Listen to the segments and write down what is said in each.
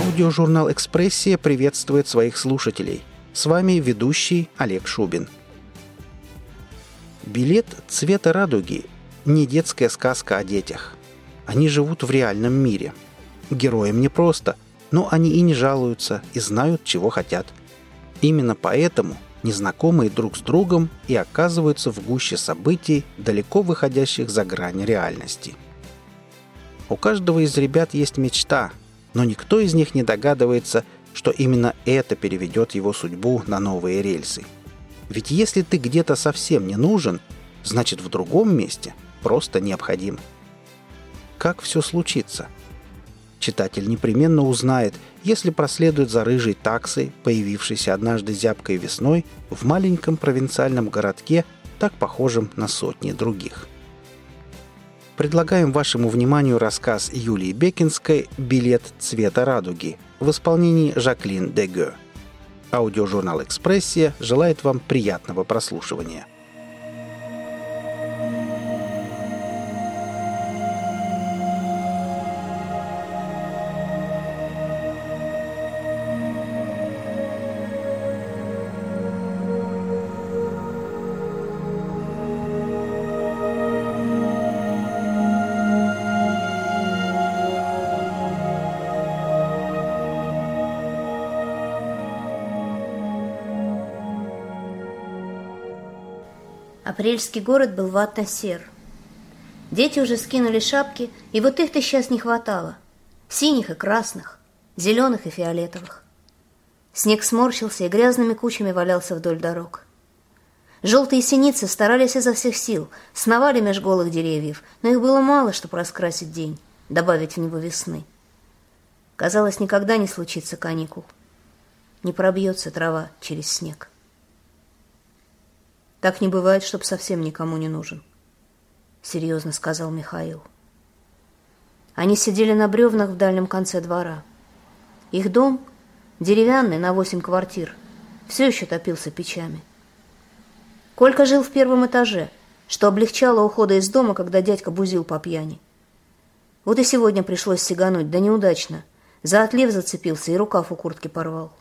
Аудиожурнал «Экспрессия» приветствует своих слушателей. С вами ведущий Олег Шубин. Билет цвета радуги – не детская сказка о детях. Они живут в реальном мире. Героям непросто, но они и не жалуются, и знают, чего хотят. Именно поэтому незнакомые друг с другом и оказываются в гуще событий, далеко выходящих за грань реальности. У каждого из ребят есть мечта, но никто из них не догадывается, что именно это переведет его судьбу на новые рельсы. Ведь если ты где-то совсем не нужен, значит в другом месте просто необходим. Как все случится? Читатель непременно узнает, если проследует за рыжей таксой, появившейся однажды зябкой весной в маленьком провинциальном городке, так похожем на сотни других предлагаем вашему вниманию рассказ Юлии Бекинской «Билет цвета радуги» в исполнении Жаклин Деге. Аудиожурнал «Экспрессия» желает вам приятного прослушивания – Апрельский город был ватно-сер. Дети уже скинули шапки, и вот их-то сейчас не хватало. Синих и красных, зеленых и фиолетовых. Снег сморщился и грязными кучами валялся вдоль дорог. Желтые синицы старались изо всех сил, сновали меж голых деревьев, но их было мало, чтобы раскрасить день, добавить в него весны. Казалось, никогда не случится каникул. Не пробьется трава через снег. Так не бывает, чтоб совсем никому не нужен, серьезно сказал Михаил. Они сидели на бревнах в дальнем конце двора. Их дом, деревянный, на восемь квартир, все еще топился печами. Колька жил в первом этаже, что облегчало ухода из дома, когда дядька бузил по пьяни. Вот и сегодня пришлось сигануть, да неудачно. За отлив зацепился и рукав у куртки порвал.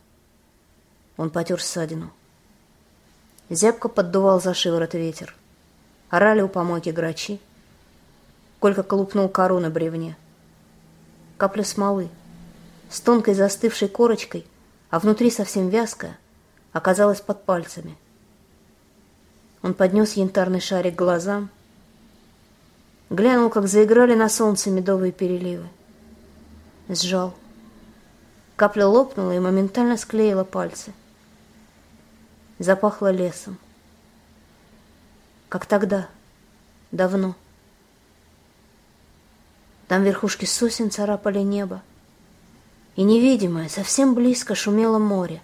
Он потер ссадину. Зябко поддувал за шиворот ветер. Орали у помойки грачи. Колька колупнул кору на бревне. Капля смолы. С тонкой застывшей корочкой, а внутри совсем вязкая, оказалась под пальцами. Он поднес янтарный шарик к глазам, глянул, как заиграли на солнце медовые переливы. Сжал. Капля лопнула и моментально склеила пальцы запахло лесом. Как тогда, давно. Там верхушки сосен царапали небо, и невидимое, совсем близко шумело море.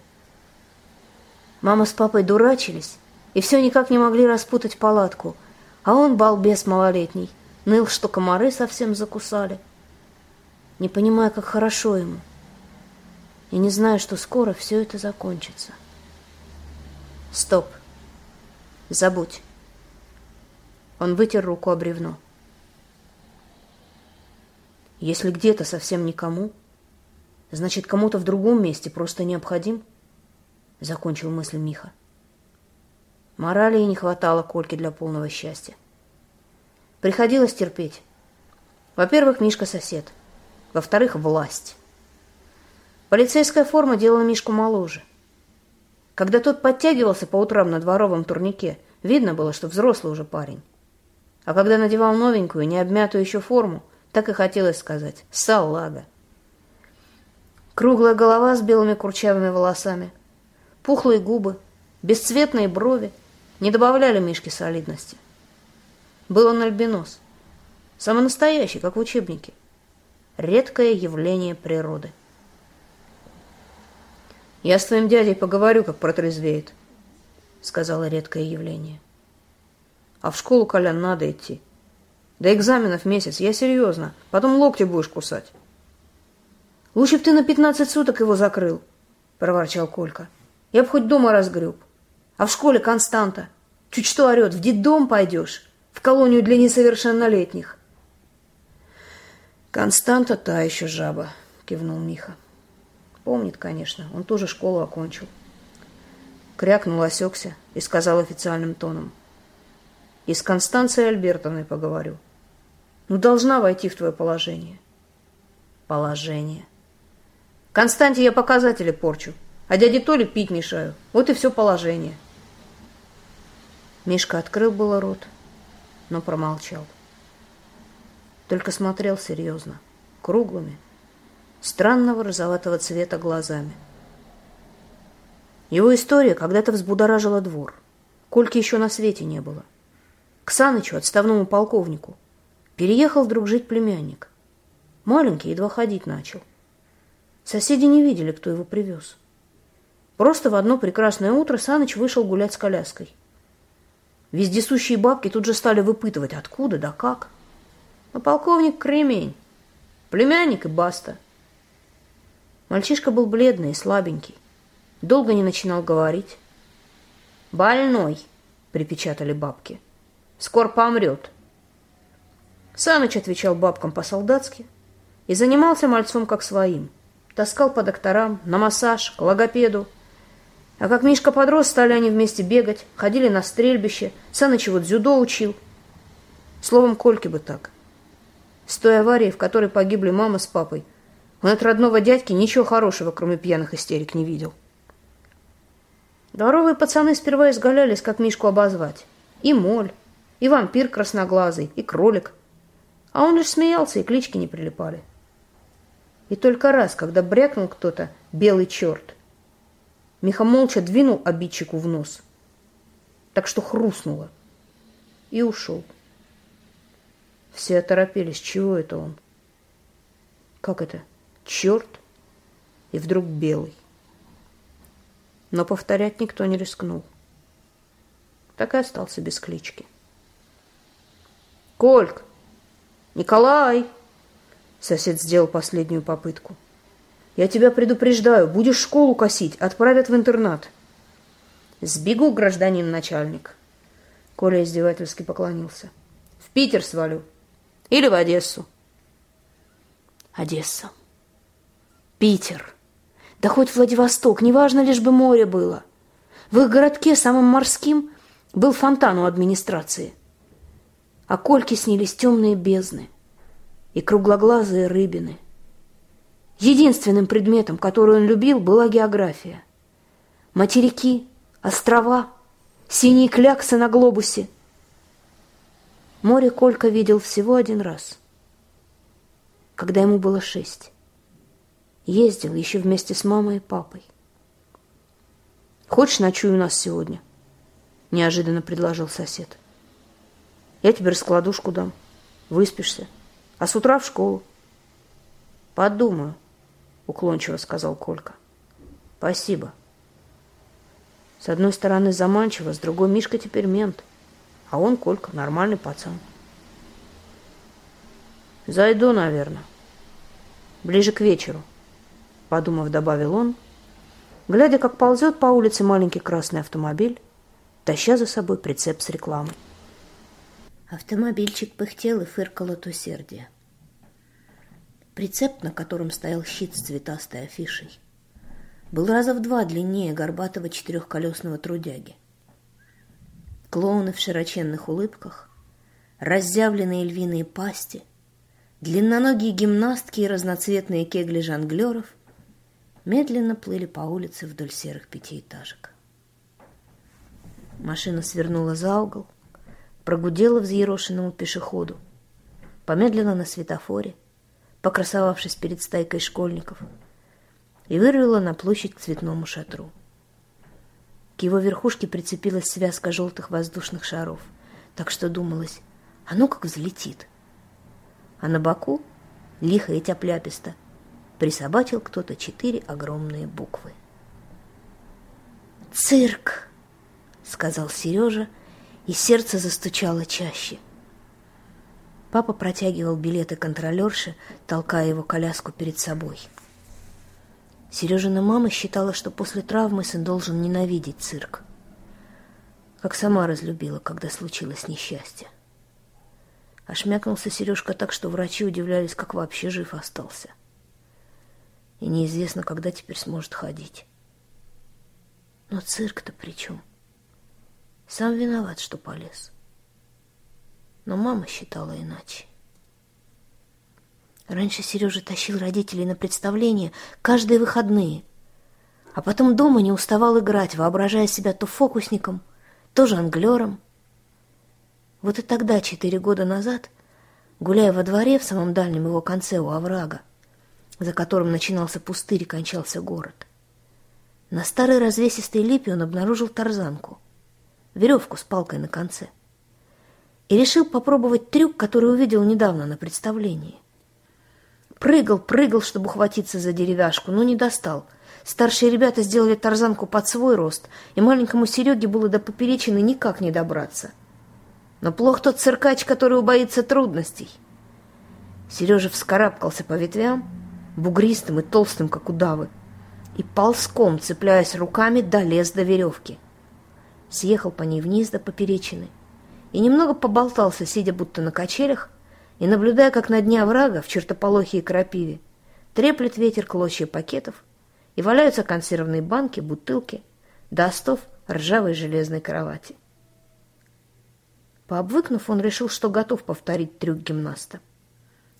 Мама с папой дурачились и все никак не могли распутать палатку, а он, балбес малолетний, ныл, что комары совсем закусали. Не понимая, как хорошо ему, и не зная, что скоро все это закончится. Стоп. Забудь. Он вытер руку о бревно. Если где-то совсем никому, значит, кому-то в другом месте просто необходим, закончил мысль Миха. Морали и не хватало Кольке для полного счастья. Приходилось терпеть. Во-первых, Мишка сосед. Во-вторых, власть. Полицейская форма делала Мишку моложе – когда тот подтягивался по утрам на дворовом турнике, видно было, что взрослый уже парень. А когда надевал новенькую, не обмятую еще форму, так и хотелось сказать «салага». Круглая голова с белыми курчавыми волосами, пухлые губы, бесцветные брови не добавляли Мишке солидности. Был он альбинос, самый настоящий, как в учебнике. Редкое явление природы. «Я с твоим дядей поговорю, как протрезвеет», — сказала редкое явление. «А в школу, Колян, надо идти. До экзаменов месяц, я серьезно. Потом локти будешь кусать». «Лучше б ты на пятнадцать суток его закрыл», — проворчал Колька. «Я б хоть дома разгреб. А в школе Константа. Чуть что орет, в детдом пойдешь, в колонию для несовершеннолетних». «Константа та еще жаба», — кивнул Миха. Помнит, конечно, он тоже школу окончил. Крякнул, осекся и сказал официальным тоном. И с Констанцией Альбертовной поговорю. Ну, должна войти в твое положение. Положение. Константе я показатели порчу, а дяде Толе пить мешаю. Вот и все положение. Мишка открыл было рот, но промолчал. Только смотрел серьезно, круглыми, странного розоватого цвета глазами. Его история когда-то взбудоражила двор. Кольки еще на свете не было. К Санычу, отставному полковнику, переехал вдруг жить племянник. Маленький, едва ходить начал. Соседи не видели, кто его привез. Просто в одно прекрасное утро Саныч вышел гулять с коляской. Вездесущие бабки тут же стали выпытывать, откуда да как. А полковник кремень, племянник и баста. Мальчишка был бледный и слабенький. Долго не начинал говорить. «Больной», — припечатали бабки. «Скоро помрет». Саныч отвечал бабкам по-солдатски и занимался мальцом как своим. Таскал по докторам, на массаж, к логопеду. А как Мишка подрос, стали они вместе бегать, ходили на стрельбище, Саныч вот дзюдо учил. Словом, Кольке бы так. С той аварии, в которой погибли мама с папой, он от родного дядьки ничего хорошего, кроме пьяных истерик, не видел. Дворовые пацаны сперва изгалялись, как Мишку обозвать. И моль, и вампир красноглазый, и кролик. А он лишь смеялся, и клички не прилипали. И только раз, когда брякнул кто-то «белый черт», Миха молча двинул обидчику в нос, так что хрустнуло, и ушел. Все оторопелись, чего это он? Как это? Черт? И вдруг белый. Но повторять никто не рискнул. Так и остался без клички. «Кольк! Николай!» Сосед сделал последнюю попытку. «Я тебя предупреждаю, будешь школу косить, отправят в интернат». «Сбегу, гражданин начальник!» Коля издевательски поклонился. «В Питер свалю. Или в Одессу». Одесса. Питер. Да хоть Владивосток, неважно, лишь бы море было. В их городке, самым морским, был фонтан у администрации. А Кольке снились темные бездны и круглоглазые рыбины. Единственным предметом, который он любил, была география. Материки, острова, синие кляксы на глобусе. Море Колька видел всего один раз, когда ему было шесть. Ездил еще вместе с мамой и папой. «Хочешь, ночуй у нас сегодня?» — неожиданно предложил сосед. «Я тебе раскладушку дам. Выспишься. А с утра в школу». «Подумаю», — уклончиво сказал Колька. «Спасибо». С одной стороны заманчиво, с другой Мишка теперь мент, а он, Колька, нормальный пацан. «Зайду, наверное. Ближе к вечеру», подумав, добавил он, глядя, как ползет по улице маленький красный автомобиль, таща за собой прицеп с рекламой. Автомобильчик пыхтел и фыркал от усердия. Прицеп, на котором стоял щит с цветастой афишей, был раза в два длиннее горбатого четырехколесного трудяги. Клоуны в широченных улыбках, разъявленные львиные пасти, длинноногие гимнастки и разноцветные кегли жонглеров медленно плыли по улице вдоль серых пятиэтажек. Машина свернула за угол, прогудела взъерошенному пешеходу, помедлила на светофоре, покрасовавшись перед стайкой школьников, и вырвала на площадь к цветному шатру. К его верхушке прицепилась связка желтых воздушных шаров, так что думалось, а ну как взлетит. А на боку, лихо и тяпляписто, присобачил кто-то четыре огромные буквы. «Цирк!» — сказал Сережа, и сердце застучало чаще. Папа протягивал билеты контролерши, толкая его коляску перед собой. Сережина мама считала, что после травмы сын должен ненавидеть цирк. Как сама разлюбила, когда случилось несчастье. Ошмякнулся Сережка так, что врачи удивлялись, как вообще жив остался. — И неизвестно, когда теперь сможет ходить. Но цирк-то при чем? Сам виноват, что полез. Но мама считала иначе. Раньше Сережа тащил родителей на представления каждые выходные, а потом дома не уставал играть, воображая себя то фокусником, то жонглером. Вот и тогда, четыре года назад, гуляя во дворе в самом дальнем его конце у оврага, за которым начинался пустырь и кончался город, на старой развесистой липе он обнаружил тарзанку, веревку с палкой на конце, и решил попробовать трюк, который увидел недавно на представлении. Прыгал, прыгал, чтобы ухватиться за деревяшку, но не достал. Старшие ребята сделали тарзанку под свой рост, и маленькому Сереге было до поперечины никак не добраться. Но плох тот циркач, который убоится трудностей. Сережа вскарабкался по ветвям, бугристым и толстым, как удавы, и ползком, цепляясь руками, долез до веревки. Съехал по ней вниз до поперечины и немного поболтался, сидя будто на качелях, и наблюдая, как на дне оврага в чертополохе и крапиве треплет ветер клочья пакетов и валяются консервные банки, бутылки, до остов ржавой железной кровати. Пообвыкнув, он решил, что готов повторить трюк гимнаста.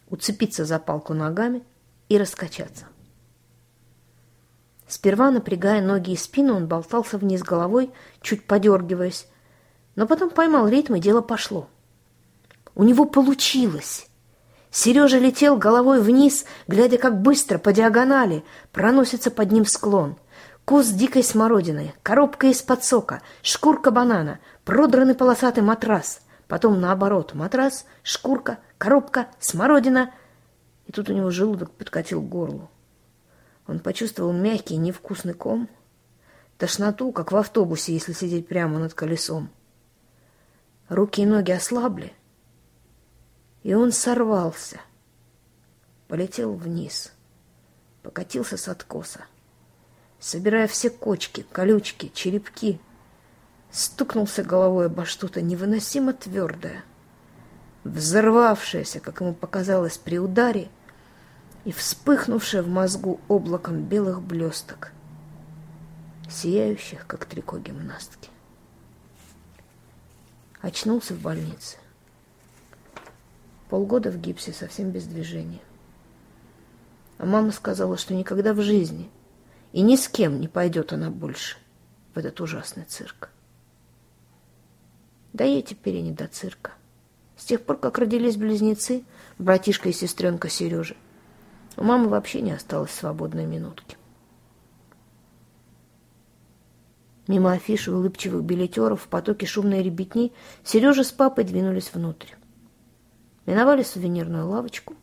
Уцепиться за палку ногами и раскачаться. Сперва, напрягая ноги и спину, он болтался вниз головой, чуть подергиваясь, но потом поймал ритм, и дело пошло. У него получилось. Сережа летел головой вниз, глядя, как быстро по диагонали проносится под ним склон. Куст дикой смородины, коробка из-под сока, шкурка банана, продранный полосатый матрас. Потом наоборот, матрас, шкурка, коробка, смородина. И тут у него желудок подкатил к горлу. Он почувствовал мягкий невкусный ком, тошноту, как в автобусе, если сидеть прямо над колесом. Руки и ноги ослабли, и он сорвался, полетел вниз, покатился с откоса, собирая все кочки, колючки, черепки, стукнулся головой обо что-то невыносимо твердое, взорвавшееся, как ему показалось при ударе, и вспыхнувшее в мозгу облаком белых блесток, сияющих, как трико гимнастки. Очнулся в больнице. Полгода в гипсе, совсем без движения. А мама сказала, что никогда в жизни и ни с кем не пойдет она больше в этот ужасный цирк. Да ей теперь и не до цирка. С тех пор, как родились близнецы, братишка и сестренка Сережи, у мамы вообще не осталось свободной минутки. Мимо афиши улыбчивых билетеров в потоке шумной ребятни Сережа с папой двинулись внутрь. Миновали сувенирную лавочку,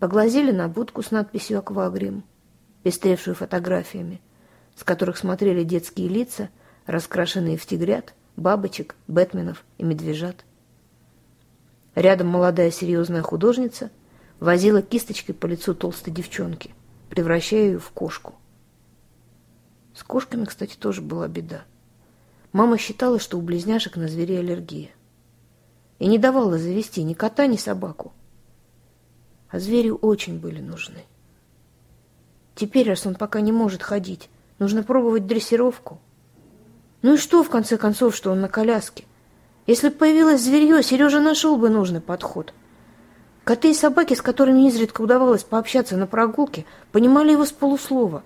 поглазели на будку с надписью «Аквагрим», пестревшую фотографиями, с которых смотрели детские лица, раскрашенные в тигрят, бабочек, бэтменов и медвежат. Рядом молодая серьезная художница – возила кисточкой по лицу толстой девчонки, превращая ее в кошку. С кошками, кстати, тоже была беда. Мама считала, что у близняшек на зверей аллергия. И не давала завести ни кота, ни собаку. А звери очень были нужны. Теперь, раз он пока не может ходить, нужно пробовать дрессировку. Ну и что, в конце концов, что он на коляске? Если бы появилось зверье, Сережа нашел бы нужный подход – Коты и собаки, с которыми изредка удавалось пообщаться на прогулке, понимали его с полуслова.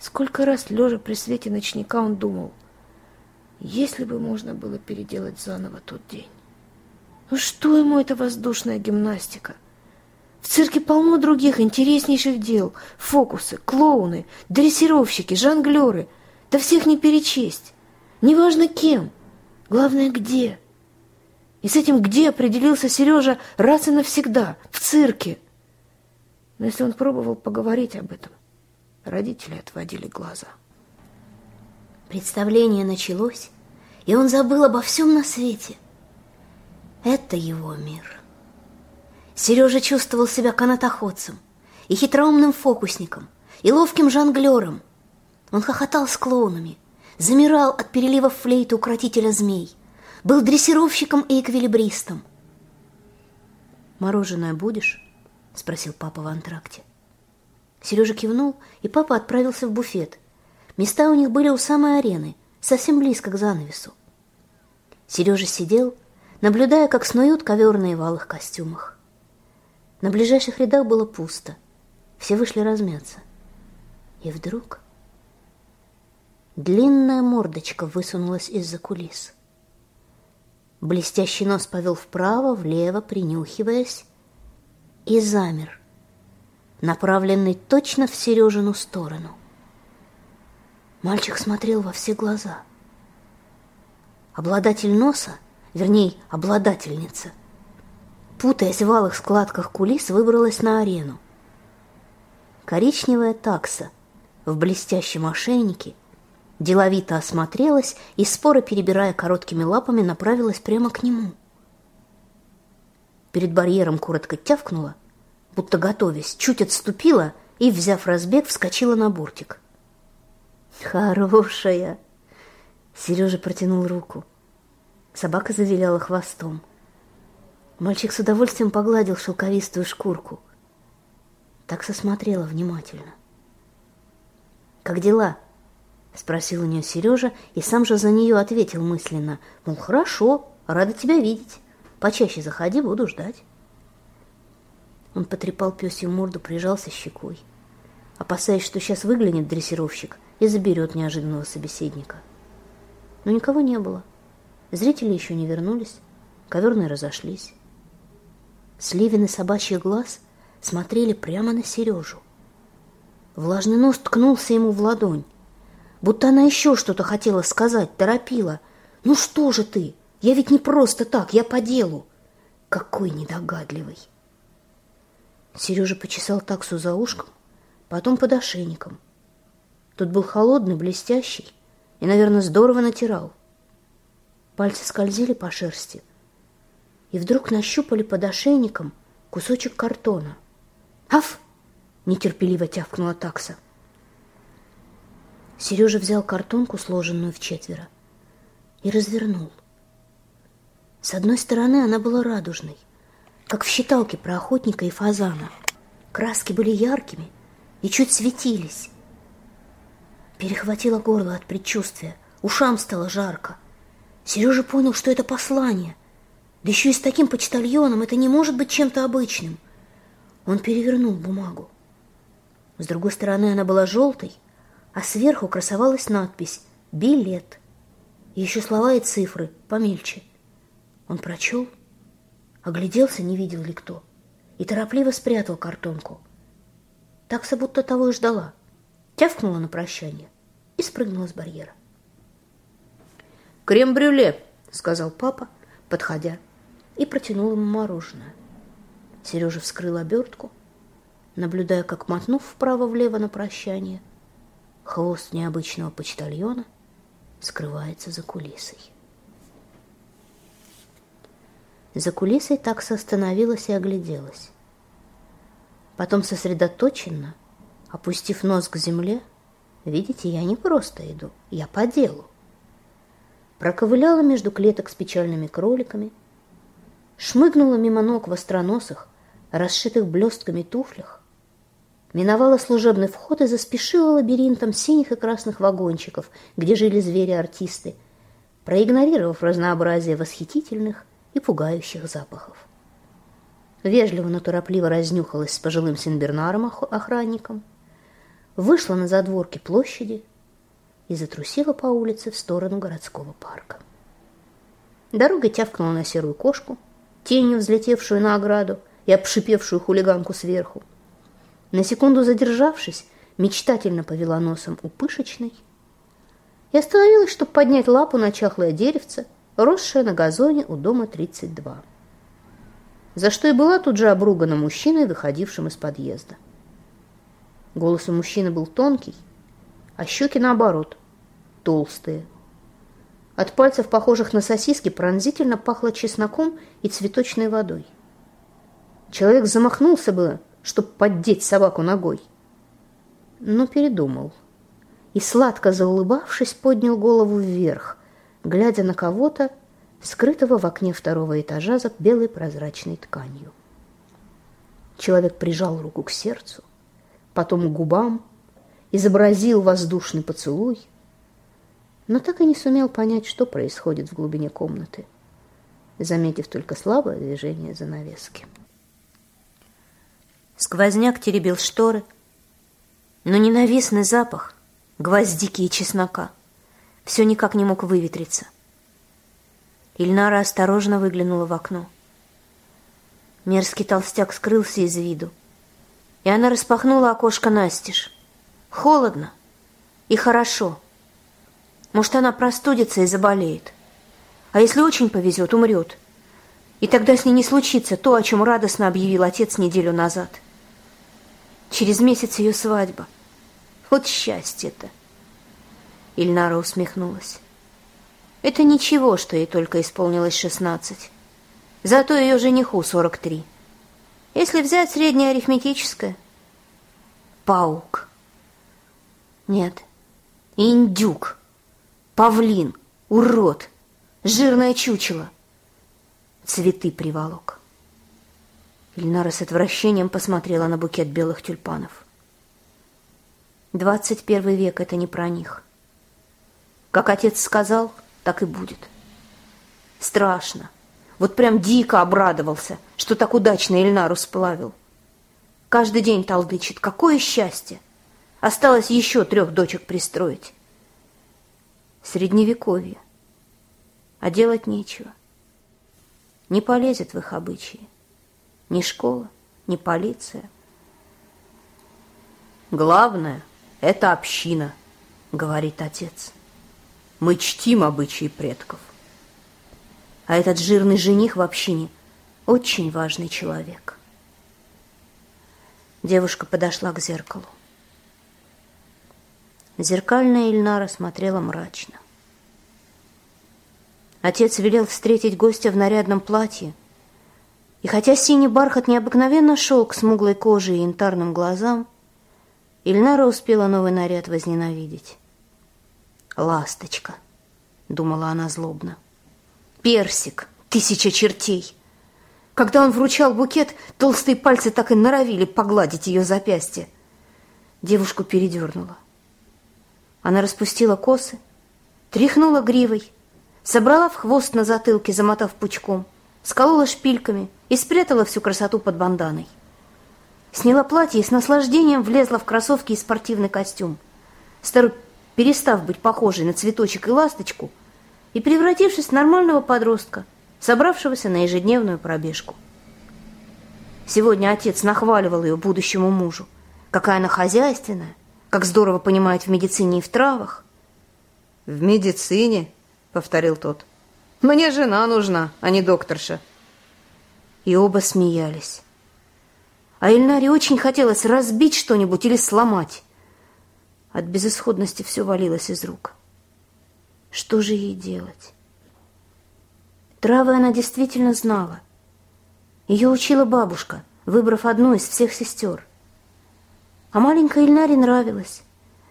Сколько раз, лежа при свете ночника, он думал, если бы можно было переделать заново тот день. Ну что ему эта воздушная гимнастика? В цирке полно других интереснейших дел. Фокусы, клоуны, дрессировщики, жонглеры. Да всех не перечесть. Неважно кем. Главное, где. И с этим где определился Сережа раз и навсегда, в цирке. Но если он пробовал поговорить об этом, родители отводили глаза. Представление началось, и он забыл обо всем на свете. Это его мир. Сережа чувствовал себя канатоходцем и хитроумным фокусником, и ловким жонглером. Он хохотал с клоунами, замирал от переливов флейты укротителя змей – был дрессировщиком и эквилибристом. «Мороженое будешь?» — спросил папа в антракте. Сережа кивнул, и папа отправился в буфет. Места у них были у самой арены, совсем близко к занавесу. Сережа сидел, наблюдая, как снуют коверные в алых костюмах. На ближайших рядах было пусто. Все вышли размяться. И вдруг длинная мордочка высунулась из-за кулис. Блестящий нос повел вправо, влево, принюхиваясь, и замер, направленный точно в Сережину сторону. Мальчик смотрел во все глаза. Обладатель носа, вернее, обладательница, путаясь в алых складках кулис, выбралась на арену. Коричневая такса в блестящем ошейнике деловито осмотрелась и, споро перебирая короткими лапами, направилась прямо к нему. Перед барьером коротко тявкнула, будто готовясь, чуть отступила и, взяв разбег, вскочила на бортик. «Хорошая!» Сережа протянул руку. Собака завиляла хвостом. Мальчик с удовольствием погладил шелковистую шкурку. Так сосмотрела внимательно. «Как дела?» — спросил у нее Сережа и сам же за нее ответил мысленно. «Мол, хорошо, рада тебя видеть. Почаще заходи, буду ждать». Он потрепал пёсью морду, прижался щекой, опасаясь, что сейчас выглянет дрессировщик и заберет неожиданного собеседника. Но никого не было. Зрители еще не вернулись, коверные разошлись. Сливины собачьих глаз смотрели прямо на Сережу. Влажный нос ткнулся ему в ладонь будто она еще что-то хотела сказать, торопила. «Ну что же ты? Я ведь не просто так, я по делу!» Какой недогадливый! Сережа почесал таксу за ушком, потом под ошейником. Тут был холодный, блестящий и, наверное, здорово натирал. Пальцы скользили по шерсти и вдруг нащупали под ошейником кусочек картона. «Аф!» — нетерпеливо тявкнула такса. Сережа взял картонку, сложенную в четверо, и развернул. С одной стороны она была радужной, как в считалке про охотника и фазана. Краски были яркими и чуть светились. Перехватило горло от предчувствия, ушам стало жарко. Сережа понял, что это послание. Да еще и с таким почтальоном это не может быть чем-то обычным. Он перевернул бумагу. С другой стороны она была желтой, а сверху красовалась надпись «Билет». И еще слова и цифры помельче. Он прочел, огляделся, не видел ли кто, и торопливо спрятал картонку. Такса будто того и ждала. Тявкнула на прощание и спрыгнула с барьера. «Крем-брюле», — сказал папа, подходя, и протянул ему мороженое. Сережа вскрыл обертку, наблюдая, как, мотнув вправо-влево на прощание, — Хвост необычного почтальона скрывается за кулисой. За кулисой такса остановилась и огляделась. Потом сосредоточенно, опустив нос к земле, видите, я не просто иду, я по делу. Проковыляла между клеток с печальными кроликами, шмыгнула мимо ног востроносых, расшитых блестками туфлях, миновала служебный вход и заспешила лабиринтом синих и красных вагончиков, где жили звери-артисты, проигнорировав разнообразие восхитительных и пугающих запахов. Вежливо, но торопливо разнюхалась с пожилым Синбернаром-охранником, вышла на задворки площади и затрусила по улице в сторону городского парка. Дорога тявкнула на серую кошку, тенью взлетевшую на ограду и обшипевшую хулиганку сверху. На секунду задержавшись, мечтательно повела носом у пышечной и остановилась, чтобы поднять лапу на чахлое деревце, росшее на газоне у дома 32. За что и была тут же обругана мужчиной, выходившим из подъезда. Голос у мужчины был тонкий, а щеки, наоборот, толстые. От пальцев, похожих на сосиски, пронзительно пахло чесноком и цветочной водой. Человек замахнулся было, чтобы поддеть собаку ногой. Но передумал. И, сладко заулыбавшись, поднял голову вверх, глядя на кого-то, скрытого в окне второго этажа за белой прозрачной тканью. Человек прижал руку к сердцу, потом к губам, изобразил воздушный поцелуй, но так и не сумел понять, что происходит в глубине комнаты, заметив только слабое движение занавески. Сквозняк теребил шторы, но ненавистный запах гвоздики и чеснока все никак не мог выветриться. Ильнара осторожно выглянула в окно. Мерзкий толстяк скрылся из виду, и она распахнула окошко настежь. Холодно и хорошо. Может, она простудится и заболеет. А если очень повезет, умрет. И тогда с ней не случится то, о чем радостно объявил отец неделю назад. Через месяц ее свадьба. Вот счастье-то. Ильнара усмехнулась. Это ничего, что ей только исполнилось шестнадцать. Зато ее жениху сорок три. Если взять среднее арифметическое. Паук. Нет. Индюк. Павлин. Урод. Жирное чучело. Цветы приволок. Ильнара с отвращением посмотрела на букет белых тюльпанов. Двадцать первый век — это не про них. Как отец сказал, так и будет. Страшно. Вот прям дико обрадовался, что так удачно Ильнару сплавил. Каждый день толдычит. Какое счастье! Осталось еще трех дочек пристроить. Средневековье. А делать нечего. Не полезет в их обычаи. Ни школа, ни полиция. Главное — это община, говорит отец. Мы чтим обычаи предков. А этот жирный жених в общине очень важный человек. Девушка подошла к зеркалу. Зеркальная Ильнара смотрела мрачно. Отец велел встретить гостя в нарядном платье, и хотя синий бархат необыкновенно шел к смуглой коже и янтарным глазам, Ильнара успела новый наряд возненавидеть. «Ласточка», — думала она злобно. «Персик, тысяча чертей!» Когда он вручал букет, толстые пальцы так и норовили погладить ее запястье. Девушку передернула. Она распустила косы, тряхнула гривой, собрала в хвост на затылке, замотав пучком, сколола шпильками и спрятала всю красоту под банданой. Сняла платье и с наслаждением влезла в кроссовки и спортивный костюм, стару перестав быть похожей на цветочек и ласточку и превратившись в нормального подростка, собравшегося на ежедневную пробежку. Сегодня отец нахваливал ее будущему мужу. Какая она хозяйственная, как здорово понимает в медицине и в травах. «В медицине?» — повторил тот. «Мне жена нужна, а не докторша». И оба смеялись. А Ильнаре очень хотелось разбить что-нибудь или сломать. От безысходности все валилось из рук. Что же ей делать? Травы она действительно знала. Ее учила бабушка, выбрав одну из всех сестер. А маленькой Ильнаре нравилось.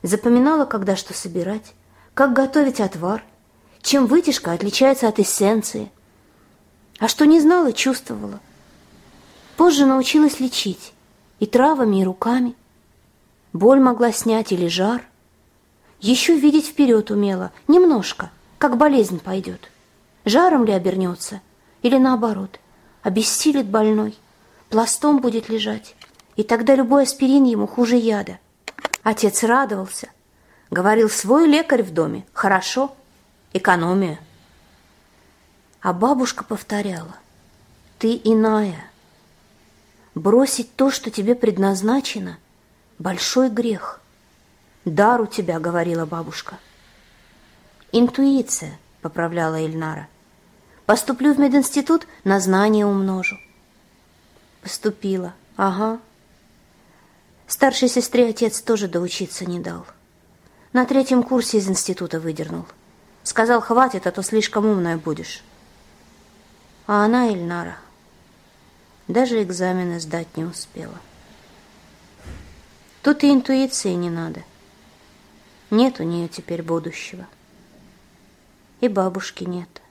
Запоминала, когда что собирать, как готовить отвар, чем вытяжка отличается от эссенции. А что не знала, чувствовала – Позже научилась лечить и травами, и руками. Боль могла снять или жар. Еще видеть вперед умела, немножко, как болезнь пойдет. Жаром ли обернется, или наоборот, обессилит больной, пластом будет лежать, и тогда любой аспирин ему хуже яда. Отец радовался, говорил, свой лекарь в доме, хорошо, экономия. А бабушка повторяла, ты иная, Бросить то, что тебе предназначено, большой грех. Дар у тебя, говорила бабушка. Интуиция, поправляла Эльнара. Поступлю в мединститут, на знания умножу. Поступила, ага. Старшей сестре отец тоже доучиться не дал. На третьем курсе из института выдернул. Сказал, хватит, а то слишком умная будешь. А она, Эльнара, даже экзамены сдать не успела. Тут и интуиции не надо. Нет у нее теперь будущего. И бабушки нет.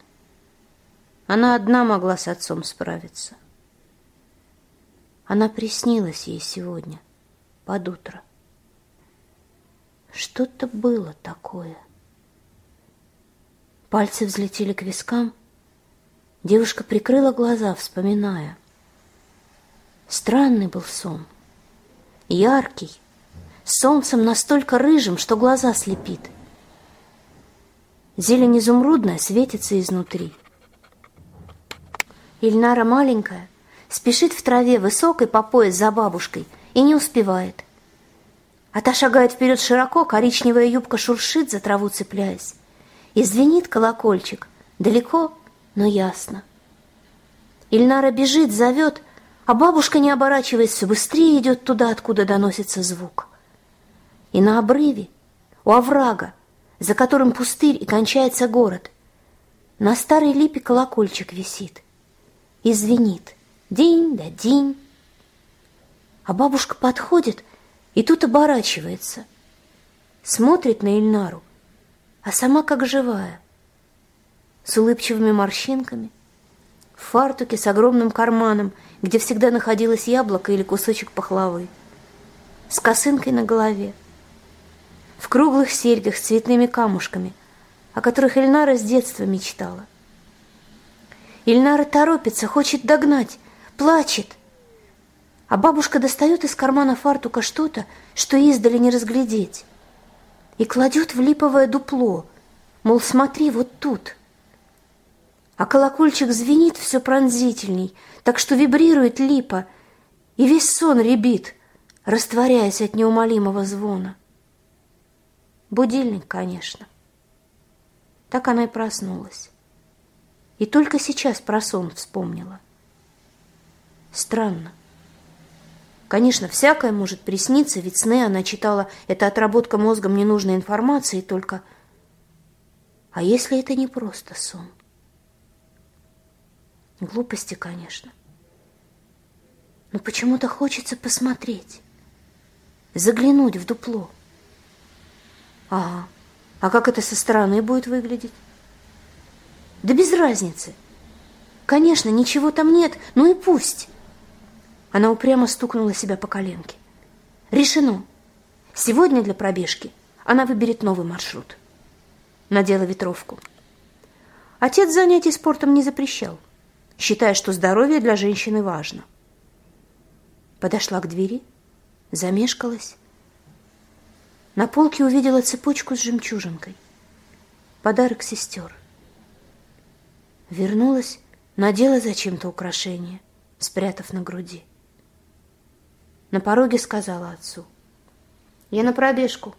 Она одна могла с отцом справиться. Она приснилась ей сегодня, под утро. Что-то было такое. Пальцы взлетели к вискам. Девушка прикрыла глаза, вспоминая. Странный был сон. Яркий, с солнцем настолько рыжим, что глаза слепит. Зелень изумрудная светится изнутри. Ильнара маленькая, спешит в траве высокой по пояс за бабушкой и не успевает. А та шагает вперед широко, коричневая юбка шуршит, за траву цепляясь. И звенит колокольчик, далеко, но ясно. Ильнара бежит, зовет, а бабушка, не оборачиваясь, все быстрее идет туда, откуда доносится звук. И на обрыве, у оврага, за которым пустырь и кончается город, на старой липе колокольчик висит и звенит. День да день. А бабушка подходит и тут оборачивается. Смотрит на Ильнару, а сама как живая. С улыбчивыми морщинками, в фартуке с огромным карманом, где всегда находилось яблоко или кусочек пахлавы, с косынкой на голове, в круглых серьгах с цветными камушками, о которых Ильнара с детства мечтала. Ильнара торопится, хочет догнать, плачет. А бабушка достает из кармана фартука что-то, что издали не разглядеть, и кладет в липовое дупло, мол, смотри, вот тут. А колокольчик звенит все пронзительней, так что вибрирует липа, и весь сон ребит, растворяясь от неумолимого звона. Будильник, конечно. Так она и проснулась. И только сейчас про сон вспомнила. Странно. Конечно, всякое может присниться, ведь сны она читала, это отработка мозгом ненужной информации, только... А если это не просто сон? Глупости, конечно. Но почему-то хочется посмотреть, заглянуть в дупло. Ага, а как это со стороны будет выглядеть? Да без разницы. Конечно, ничего там нет, ну и пусть. Она упрямо стукнула себя по коленке. Решено. Сегодня для пробежки она выберет новый маршрут. Надела ветровку. Отец занятий спортом не запрещал, считая, что здоровье для женщины важно. Подошла к двери, замешкалась. На полке увидела цепочку с жемчужинкой. Подарок сестер. Вернулась, надела зачем-то украшение, спрятав на груди. На пороге сказала отцу. «Я на пробежку».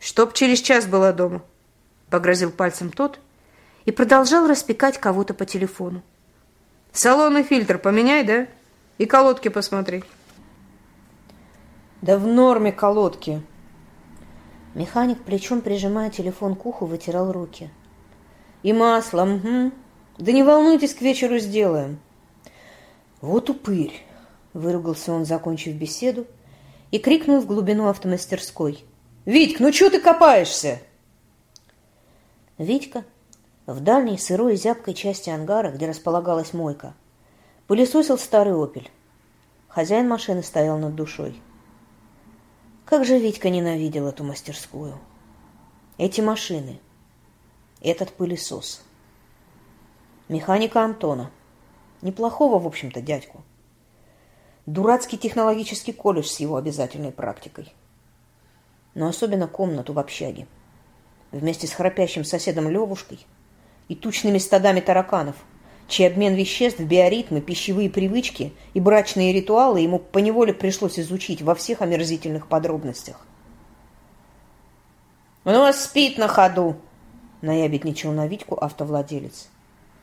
«Чтоб через час была дома», — погрозил пальцем тот и продолжал распекать кого-то по телефону. «Салон и фильтр поменяй, да? И колодки посмотри». «Да в норме колодки». Механик, плечом прижимая телефон к уху, вытирал руки. И масло, угу. Да не волнуйтесь, к вечеру сделаем. Вот упырь, выругался он, закончив беседу, и крикнул в глубину автомастерской. Витьк, ну что ты копаешься? Витька в дальней сырой и зябкой части ангара, где располагалась мойка, пылесосил старый «Опель». Хозяин машины стоял над душой. Как же Витька ненавидел эту мастерскую. Эти машины, этот пылесос. Механика Антона. Неплохого, в общем-то, дядьку. Дурацкий технологический колледж с его обязательной практикой. Но особенно комнату в общаге. Вместе с храпящим соседом Левушкой и тучными стадами тараканов, чей обмен веществ, биоритмы, пищевые привычки и брачные ритуалы ему поневоле пришлось изучить во всех омерзительных подробностях. «Он у вас спит на ходу!» наябедничал на Витьку автовладелец.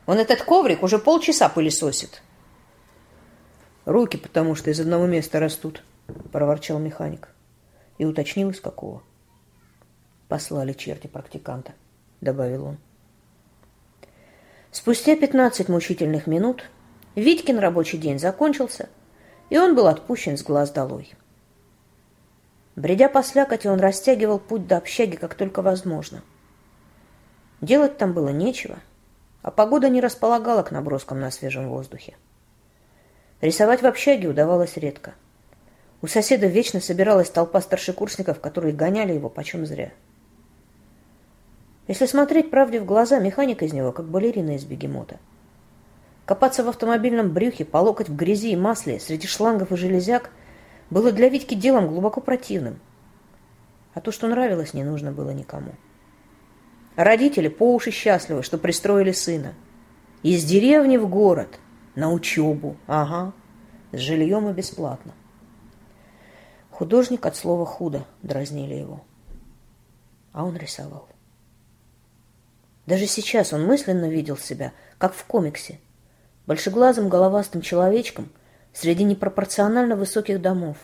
Он этот коврик уже полчаса пылесосит. Руки потому что из одного места растут, проворчал механик. И уточнил, из какого. Послали черти практиканта, добавил он. Спустя пятнадцать мучительных минут Витькин рабочий день закончился, и он был отпущен с глаз долой. Бредя по слякоти, он растягивал путь до общаги как только возможно – Делать там было нечего, а погода не располагала к наброскам на свежем воздухе. Рисовать в общаге удавалось редко. У соседа вечно собиралась толпа старшекурсников, которые гоняли его почем зря. Если смотреть правде в глаза, механик из него как балерина из бегемота. Копаться в автомобильном брюхе, по локоть в грязи и масле среди шлангов и железяк было для Витьки делом глубоко противным. А то, что нравилось, не нужно было никому. Родители по уши счастливы, что пристроили сына. Из деревни в город, на учебу, ага, с жильем и бесплатно. Художник от слова «худо» дразнили его. А он рисовал. Даже сейчас он мысленно видел себя, как в комиксе, большеглазым головастым человечком среди непропорционально высоких домов,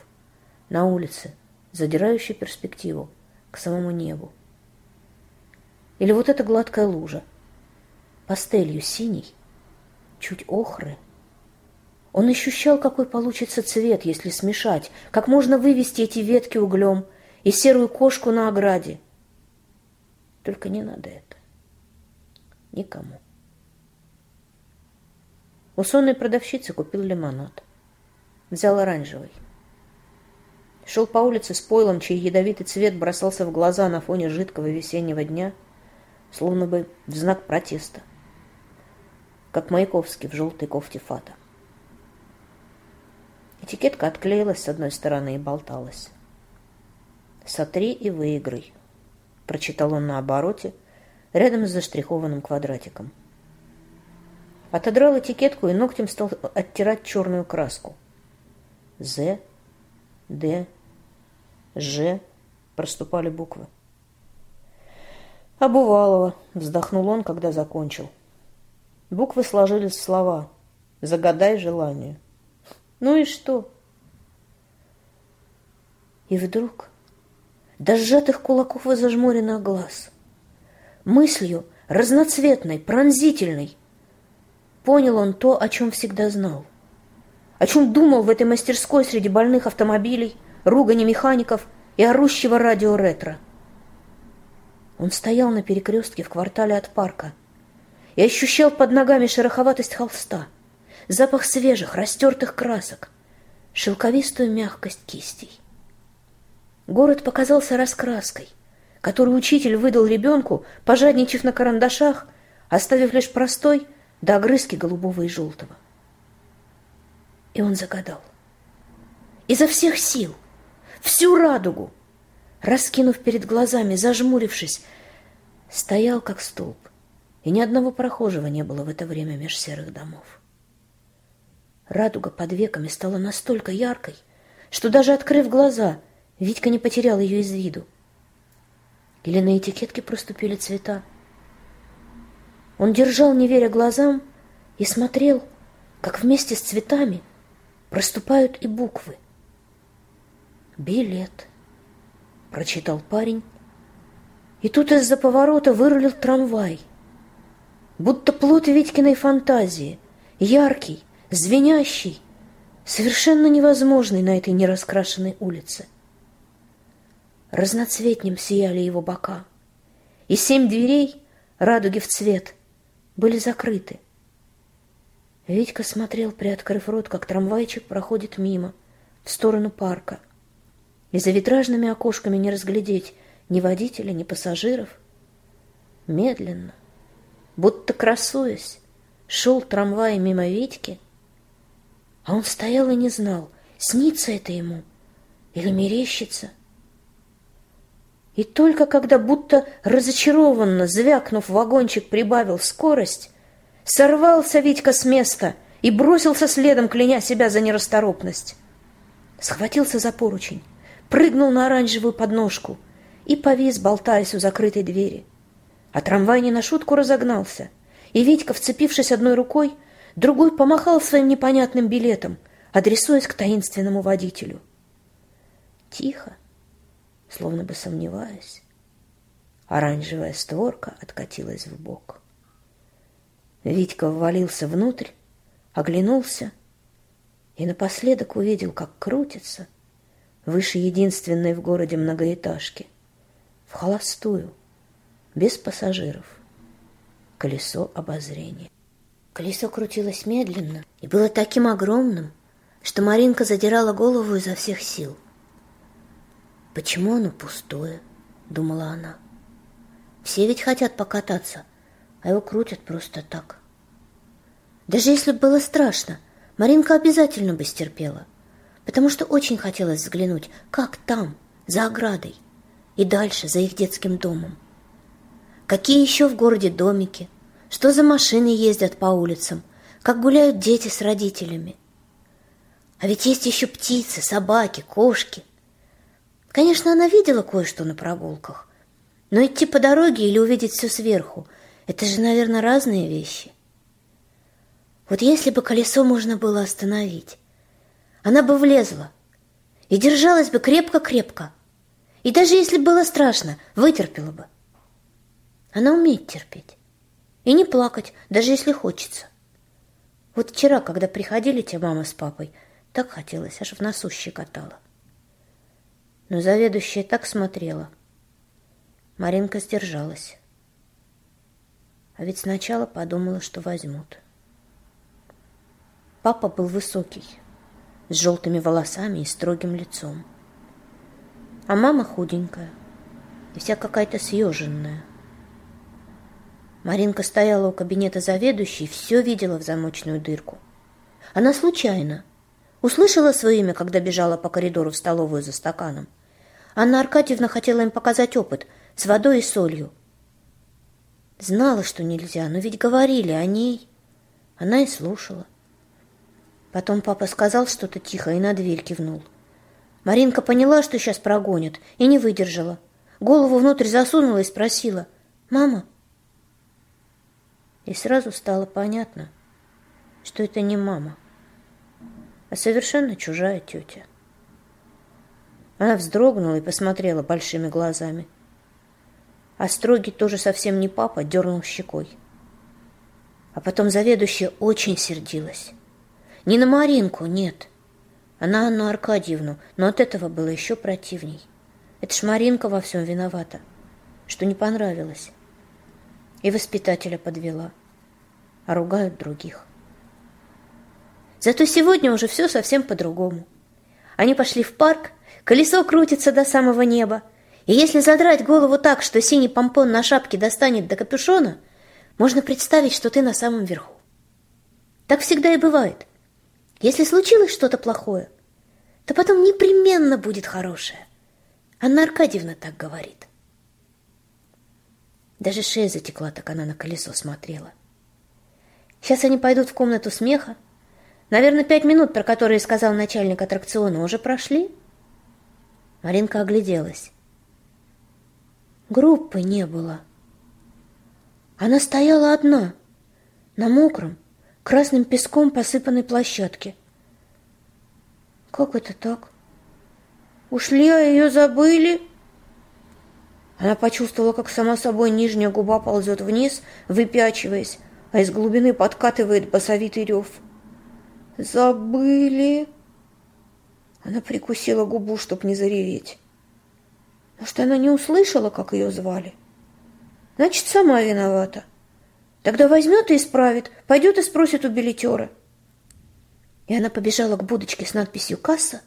на улице, задирающей перспективу к самому небу. Или вот эта гладкая лужа, пастелью синий, чуть охры. Он ощущал, какой получится цвет, если смешать, как можно вывести эти ветки углем и серую кошку на ограде. Только не надо это. Никому. У сонной продавщицы купил лимонад. Взял оранжевый. Шел по улице с пойлом, чей ядовитый цвет бросался в глаза на фоне жидкого весеннего дня, словно бы в знак протеста, как Маяковский в желтой кофте фата. Этикетка отклеилась с одной стороны и болталась. «Сотри и выиграй», — прочитал он на обороте, рядом с заштрихованным квадратиком. Отодрал этикетку и ногтем стал оттирать черную краску. З, Д, Ж проступали буквы. «Обувалова», — вздохнул он, когда закончил. Буквы сложились в слова «Загадай желание». Ну и что? И вдруг до сжатых кулаков и зажмуренных глаз, мыслью разноцветной, пронзительной, Понял он то, о чем всегда знал. О чем думал в этой мастерской среди больных автомобилей, ругани механиков и орущего радио ретро. Он стоял на перекрестке в квартале от парка и ощущал под ногами шероховатость холста, запах свежих, растертых красок, шелковистую мягкость кистей. Город показался раскраской, которую учитель выдал ребенку, пожадничав на карандашах, оставив лишь простой – до огрызки голубого и желтого. И он загадал. Изо всех сил, всю радугу, раскинув перед глазами, зажмурившись, стоял как столб, и ни одного прохожего не было в это время меж серых домов. Радуга под веками стала настолько яркой, что даже открыв глаза, Витька не потерял ее из виду. Или на этикетке проступили цвета. Он держал, не веря глазам, и смотрел, как вместе с цветами проступают и буквы. «Билет», — прочитал парень, и тут из-за поворота вырулил трамвай, будто плод Витькиной фантазии, яркий, звенящий, совершенно невозможный на этой нераскрашенной улице. Разноцветнем сияли его бока, и семь дверей радуги в цвет — были закрыты. Витька смотрел, приоткрыв рот, как трамвайчик проходит мимо, в сторону парка. И за витражными окошками не разглядеть ни водителя, ни пассажиров. Медленно, будто красуясь, шел трамвай мимо Витьки, а он стоял и не знал, снится это ему или мерещится. И только когда будто разочарованно, звякнув, вагончик прибавил скорость, сорвался Витька с места и бросился следом, кляня себя за нерасторопность. Схватился за поручень, прыгнул на оранжевую подножку и повис, болтаясь у закрытой двери. А трамвай не на шутку разогнался, и Витька, вцепившись одной рукой, другой помахал своим непонятным билетом, адресуясь к таинственному водителю. Тихо, словно бы сомневаясь. Оранжевая створка откатилась в бок. Витька ввалился внутрь, оглянулся и напоследок увидел, как крутится выше единственной в городе многоэтажки, в холостую, без пассажиров, колесо обозрения. Колесо крутилось медленно и было таким огромным, что Маринка задирала голову изо всех сил. «Почему оно пустое?» — думала она. «Все ведь хотят покататься, а его крутят просто так». Даже если бы было страшно, Маринка обязательно бы стерпела, потому что очень хотелось взглянуть, как там, за оградой, и дальше, за их детским домом. Какие еще в городе домики, что за машины ездят по улицам, как гуляют дети с родителями. А ведь есть еще птицы, собаки, кошки. Конечно, она видела кое-что на прогулках, но идти по дороге или увидеть все сверху – это же, наверное, разные вещи. Вот если бы колесо можно было остановить, она бы влезла и держалась бы крепко-крепко. И даже если было страшно, вытерпела бы. Она умеет терпеть. И не плакать, даже если хочется. Вот вчера, когда приходили те мама с папой, так хотелось, аж в носу щекотала. Но заведующая так смотрела. Маринка сдержалась. А ведь сначала подумала, что возьмут. Папа был высокий, с желтыми волосами и строгим лицом. А мама худенькая и вся какая-то съеженная. Маринка стояла у кабинета заведующей и все видела в замочную дырку. Она случайно услышала свое имя, когда бежала по коридору в столовую за стаканом. Анна Аркадьевна хотела им показать опыт с водой и солью. Знала, что нельзя, но ведь говорили о ней. Она и слушала. Потом папа сказал что-то тихо и на дверь кивнул. Маринка поняла, что сейчас прогонят, и не выдержала. Голову внутрь засунула и спросила «Мама?». И сразу стало понятно, что это не мама, а совершенно чужая тетя. Она вздрогнула и посмотрела большими глазами. А строгий тоже совсем не папа, дернул щекой. А потом заведующая очень сердилась. Не на Маринку, нет. А на Анну Аркадьевну, но от этого было еще противней. Это ж Маринка во всем виновата, что не понравилось. И воспитателя подвела, а ругают других. Зато сегодня уже все совсем по-другому. Они пошли в парк, колесо крутится до самого неба, и если задрать голову так, что синий помпон на шапке достанет до капюшона, можно представить, что ты на самом верху. Так всегда и бывает. Если случилось что-то плохое, то потом непременно будет хорошее. Анна Аркадьевна так говорит. Даже шея затекла, так она на колесо смотрела. Сейчас они пойдут в комнату смеха. Наверное, пять минут, про которые сказал начальник аттракциона, уже прошли. Маринка огляделась. Группы не было. Она стояла одна, на мокром, красным песком посыпанной площадке. Как это так? Ушли, а ее забыли? Она почувствовала, как сама собой нижняя губа ползет вниз, выпячиваясь, а из глубины подкатывает басовитый рев. «Забыли!» Она прикусила губу, чтоб не зареветь. Может, она не услышала, как ее звали? Значит, сама виновата. Тогда возьмет и исправит, пойдет и спросит у билетера. И она побежала к будочке с надписью «Касса»,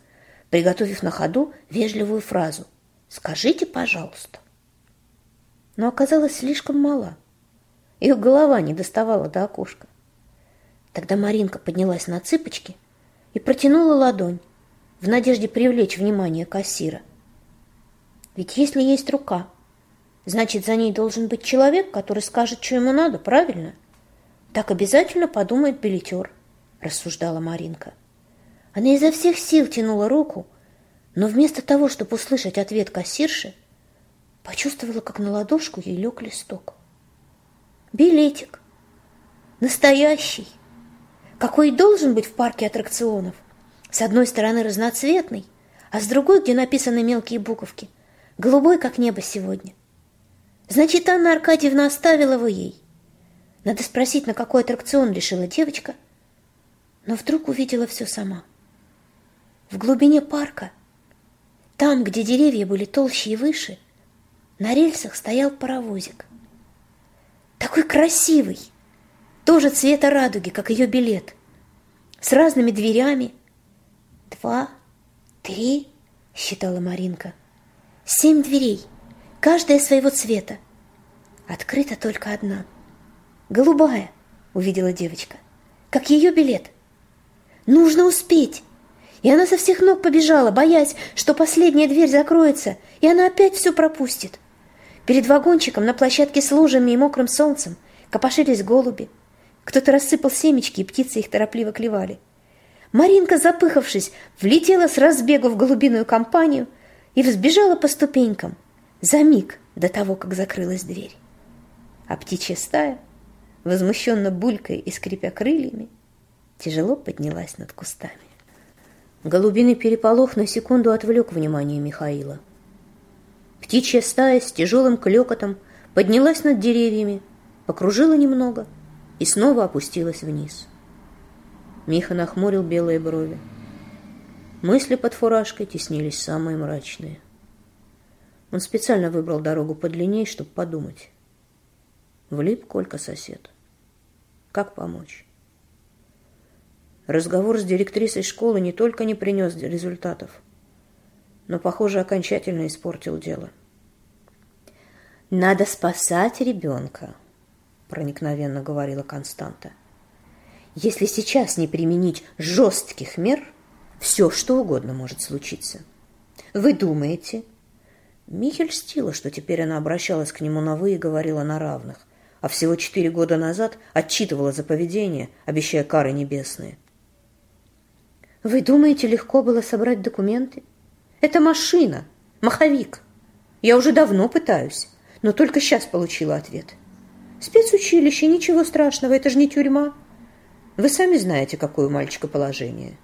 приготовив на ходу вежливую фразу «Скажите, пожалуйста». Но оказалась слишком мала. Ее голова не доставала до окошка. Тогда Маринка поднялась на цыпочки и протянула ладонь в надежде привлечь внимание кассира. Ведь если есть рука, Значит, за ней должен быть человек, который скажет, что ему надо, правильно? Так обязательно подумает билетер, рассуждала Маринка. Она изо всех сил тянула руку, но вместо того, чтобы услышать ответ кассирши, почувствовала, как на ладошку ей лег листок. Билетик. Настоящий. Какой должен быть в парке аттракционов. С одной стороны разноцветный, а с другой, где написаны мелкие буковки, голубой, как небо сегодня. Значит, Анна Аркадьевна оставила его ей. Надо спросить, на какой аттракцион решила девочка. Но вдруг увидела все сама. В глубине парка, там, где деревья были толще и выше, на рельсах стоял паровозик. Такой красивый, тоже цвета радуги, как ее билет, с разными дверями, два, три, считала Маринка. Семь дверей, каждая своего цвета. Открыта только одна. Голубая, увидела девочка, как ее билет. Нужно успеть. И она со всех ног побежала, боясь, что последняя дверь закроется, и она опять все пропустит. Перед вагончиком на площадке с лужами и мокрым солнцем копошились голуби. Кто-то рассыпал семечки, и птицы их торопливо клевали. Маринка, запыхавшись, влетела с разбегу в голубиную компанию и взбежала по ступенькам за миг до того, как закрылась дверь. А птичья стая, возмущенно булькая и скрипя крыльями, тяжело поднялась над кустами. Голубиный переполох на секунду отвлек внимание Михаила. Птичья стая с тяжелым клекотом поднялась над деревьями, покружила немного и снова опустилась вниз. Миха нахмурил белые брови. Мысли под фуражкой теснились самые мрачные. Он специально выбрал дорогу подлинней, чтобы подумать. Влип Колька сосед. Как помочь? Разговор с директрисой школы не только не принес результатов, но, похоже, окончательно испортил дело. «Надо спасать ребенка», — проникновенно говорила Константа. «Если сейчас не применить жестких мер, все, что угодно может случиться. Вы думаете...» Михель стила, что теперь она обращалась к нему на «вы» и говорила на равных, а всего четыре года назад отчитывала за поведение, обещая кары небесные. Вы думаете, легко было собрать документы? Это машина, маховик. Я уже давно пытаюсь, но только сейчас получила ответ. Спецучилище, ничего страшного, это же не тюрьма. Вы сами знаете, какое у мальчика положение.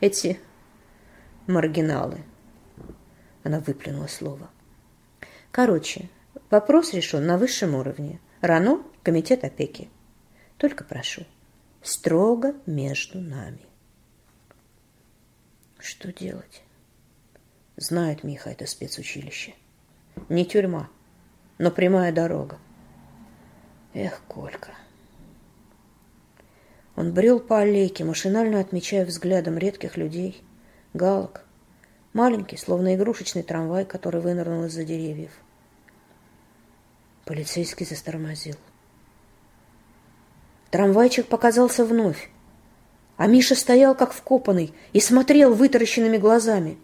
Эти маргиналы. Она выплюнула слово. Короче, вопрос решен на высшем уровне. Рано комитет опеки. Только прошу, строго между нами. Что делать? Знает Миха это спецучилище. Не тюрьма, но прямая дорога. Эх, Колька. Он брел по аллейке, машинально отмечая взглядом редких людей, галок, маленький, словно игрушечный трамвай, который вынырнул из-за деревьев. Полицейский застормозил. Трамвайчик показался вновь. А Миша стоял как вкопанный и смотрел вытаращенными глазами.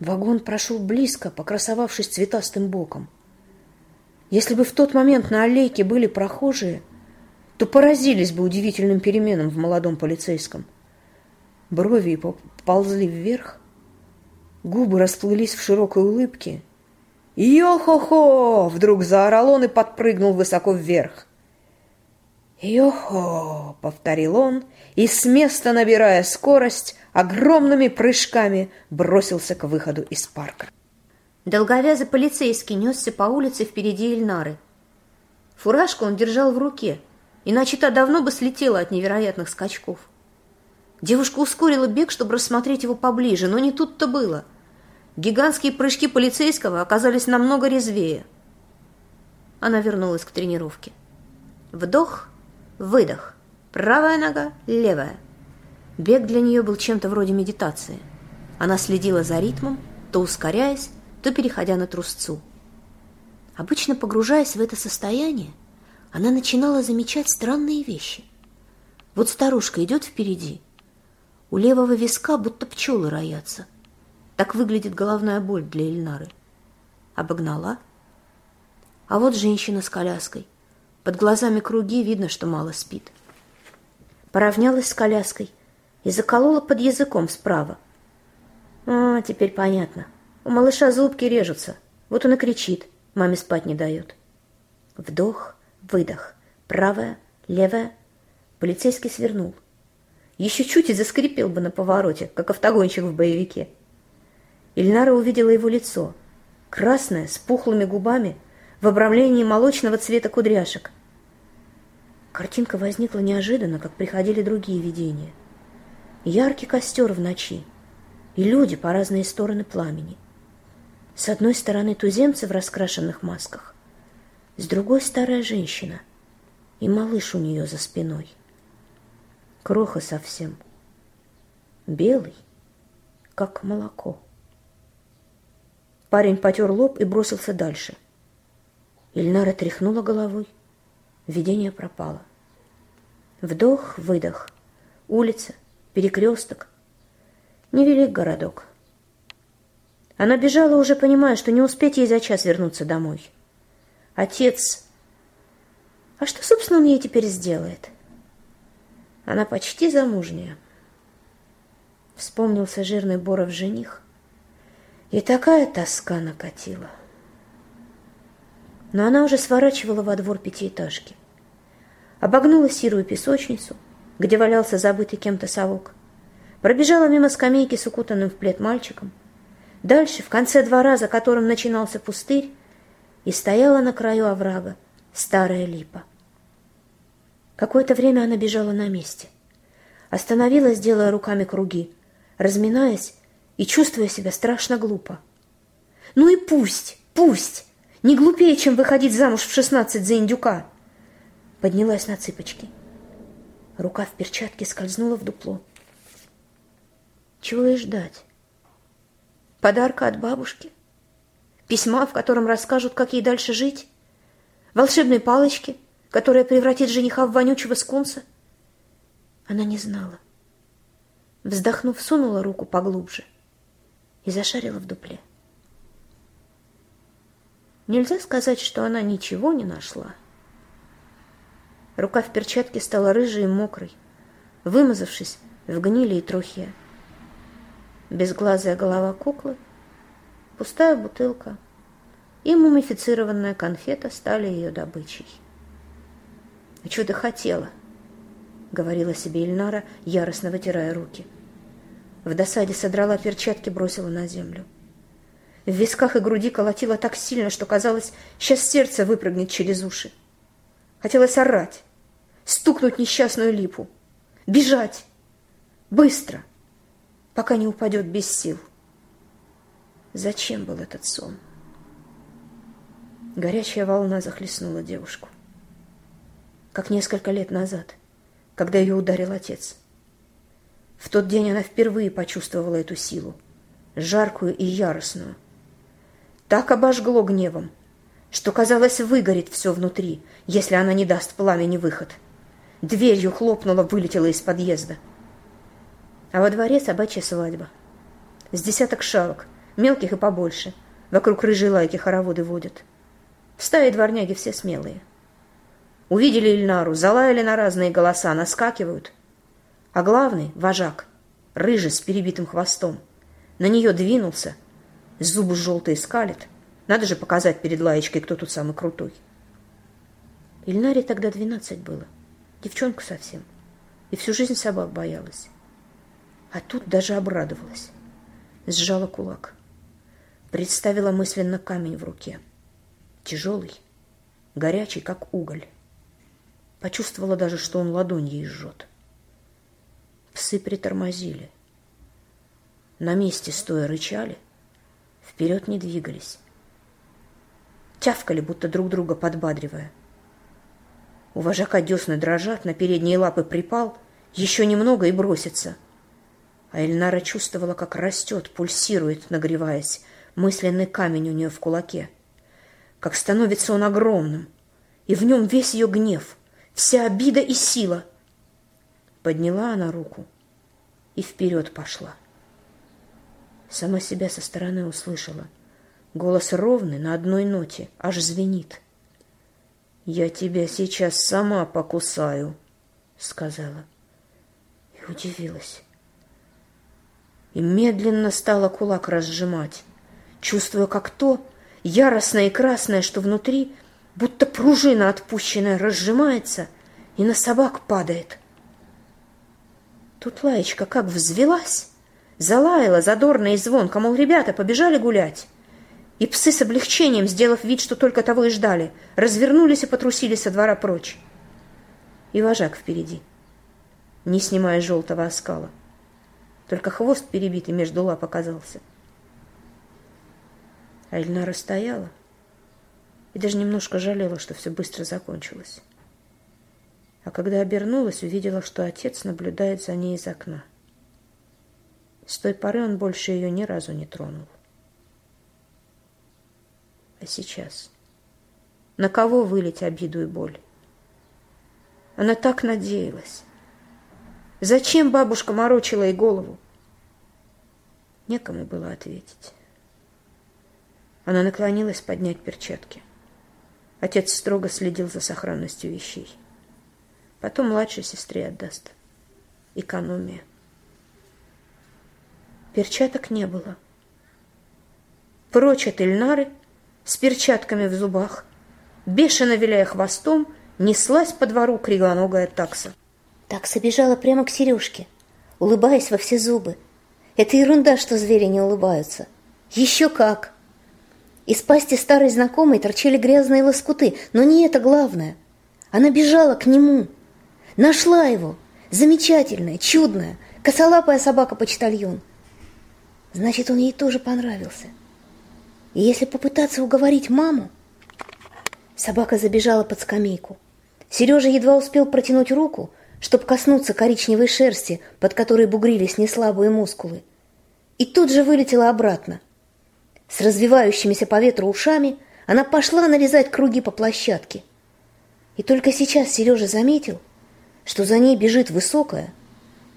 Вагон прошел близко, покрасовавшись цветастым боком. Если бы в тот момент на аллейке были прохожие, то поразились бы удивительным переменам в молодом полицейском. Брови ползли вверх, губы расплылись в широкой улыбке. «Йо-хо-хо!» — вдруг заорал он и подпрыгнул высоко вверх. «Йо-хо!» — повторил он, и с места, набирая скорость, огромными прыжками бросился к выходу из парка. Долговязый полицейский несся по улице впереди Ильнары. Фуражку он держал в руке, иначе та давно бы слетела от невероятных скачков. Девушка ускорила бег, чтобы рассмотреть его поближе, но не тут-то было. Гигантские прыжки полицейского оказались намного резвее. Она вернулась к тренировке. Вдох, Выдох. Правая нога, левая. Бег для нее был чем-то вроде медитации. Она следила за ритмом, то ускоряясь, то переходя на трусцу. Обычно погружаясь в это состояние, она начинала замечать странные вещи. Вот старушка идет впереди. У левого виска будто пчелы роятся. Так выглядит головная боль для Эльнары. Обогнала. А вот женщина с коляской – под глазами круги, видно, что мало спит. Поравнялась с коляской и заколола под языком справа. А, теперь понятно. У малыша зубки режутся. Вот он и кричит. Маме спать не дает. Вдох, выдох. Правая, левая. Полицейский свернул. Еще чуть и заскрипел бы на повороте, как автогонщик в боевике. Ильнара увидела его лицо. Красное, с пухлыми губами, в обрамлении молочного цвета кудряшек. Картинка возникла неожиданно, как приходили другие видения. Яркий костер в ночи и люди по разные стороны пламени. С одной стороны туземцы в раскрашенных масках, с другой старая женщина и малыш у нее за спиной. Кроха совсем. Белый, как молоко. Парень потер лоб и бросился дальше. Ильнара тряхнула головой. Видение пропало. Вдох, выдох. Улица, перекресток. Невелик городок. Она бежала, уже понимая, что не успеть ей за час вернуться домой. Отец... А что, собственно, он ей теперь сделает? Она почти замужняя. Вспомнился жирный Боров жених. И такая тоска накатила. Но она уже сворачивала во двор пятиэтажки. Обогнула серую песочницу, где валялся забытый кем-то совок. Пробежала мимо скамейки с укутанным в плед мальчиком. Дальше, в конце двора, за которым начинался пустырь, и стояла на краю оврага старая липа. Какое-то время она бежала на месте. Остановилась, делая руками круги, разминаясь и чувствуя себя страшно глупо. Ну и пусть, пусть! Не глупее, чем выходить замуж в шестнадцать за индюка. Поднялась на цыпочки. Рука в перчатке скользнула в дупло. Чего ей ждать? Подарка от бабушки? Письма, в котором расскажут, как ей дальше жить? Волшебной палочки, которая превратит жениха в вонючего скунса? Она не знала. Вздохнув, сунула руку поглубже и зашарила в дупле. Нельзя сказать, что она ничего не нашла. Рука в перчатке стала рыжей и мокрой, вымазавшись в гнили и трухе. Безглазая голова куклы, пустая бутылка и мумифицированная конфета стали ее добычей. «А что ты хотела?» — говорила себе Ильнара, яростно вытирая руки. В досаде содрала перчатки, бросила на землю. В висках и груди колотило так сильно, что казалось, сейчас сердце выпрыгнет через уши. Хотелось орать, стукнуть несчастную липу, бежать, быстро, пока не упадет без сил. Зачем был этот сон? Горячая волна захлестнула девушку. Как несколько лет назад, когда ее ударил отец. В тот день она впервые почувствовала эту силу, жаркую и яростную. Так обожгло гневом, что, казалось, выгорит все внутри, если она не даст пламени выход. Дверью хлопнула, вылетела из подъезда — а во дворе собачья свадьба. С десяток шалок, мелких и побольше. Вокруг рыжей лайки хороводы водят. В стае дворняги все смелые. Увидели Ильнару, залаяли на разные голоса, наскакивают. А главный, вожак, рыжий с перебитым хвостом, на нее двинулся, зубы желтые скалит. Надо же показать перед лаечкой, кто тут самый крутой. Ильнаре тогда двенадцать было, девчонка совсем, и всю жизнь собак боялась. А тут даже обрадовалась. Сжала кулак. Представила мысленно камень в руке. Тяжелый, горячий, как уголь. Почувствовала даже, что он ладонь ей жжет. Псы притормозили. На месте стоя рычали, вперед не двигались. Тявкали, будто друг друга подбадривая. У вожака десны дрожат, на передние лапы припал, еще немного и бросится — а Эльнара чувствовала, как растет, пульсирует, нагреваясь, мысленный камень у нее в кулаке. Как становится он огромным, и в нем весь ее гнев, вся обида и сила. Подняла она руку и вперед пошла. Сама себя со стороны услышала. Голос ровный, на одной ноте, аж звенит. «Я тебя сейчас сама покусаю», — сказала. И удивилась и медленно стала кулак разжимать, чувствуя, как то, яростное и красное, что внутри, будто пружина отпущенная, разжимается и на собак падает. Тут лаечка как взвелась, залаяла задорно и звонко, мол, ребята, побежали гулять. И псы с облегчением, сделав вид, что только того и ждали, развернулись и потрусили со двора прочь. И вожак впереди, не снимая желтого оскала. Только хвост перебитый между лап оказался. А Эльнара стояла и даже немножко жалела, что все быстро закончилось. А когда обернулась, увидела, что отец наблюдает за ней из окна. С той поры он больше ее ни разу не тронул. А сейчас? На кого вылить обиду и боль? Она так надеялась. Зачем бабушка морочила ей голову? Некому было ответить. Она наклонилась поднять перчатки. Отец строго следил за сохранностью вещей. Потом младшей сестре отдаст. Экономия. Перчаток не было. Прочь от Эльнары, с перчатками в зубах, бешено виляя хвостом, неслась по двору криглоногая такса. Такса бежала прямо к Сережке, улыбаясь во все зубы. Это ерунда, что звери не улыбаются. Еще как! Из пасти старой знакомой торчали грязные лоскуты, но не это главное. Она бежала к нему, нашла его. Замечательная, чудная, косолапая собака-почтальон. Значит, он ей тоже понравился. И если попытаться уговорить маму... Собака забежала под скамейку. Сережа едва успел протянуть руку, чтобы коснуться коричневой шерсти, под которой бугрились неслабые мускулы. И тут же вылетела обратно. С развивающимися по ветру ушами она пошла нарезать круги по площадке. И только сейчас Сережа заметил, что за ней бежит высокая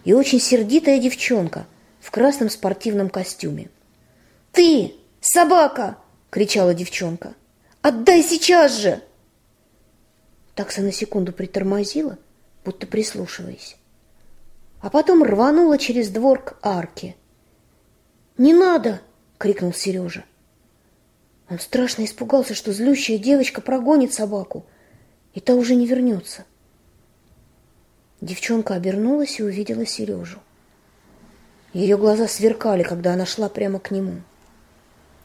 и очень сердитая девчонка в красном спортивном костюме. «Ты, собака!» — кричала девчонка. «Отдай сейчас же!» Такса на секунду притормозила, будто прислушиваясь. А потом рванула через двор к арке. «Не надо!» — крикнул Сережа. Он страшно испугался, что злющая девочка прогонит собаку, и та уже не вернется. Девчонка обернулась и увидела Сережу. Ее глаза сверкали, когда она шла прямо к нему.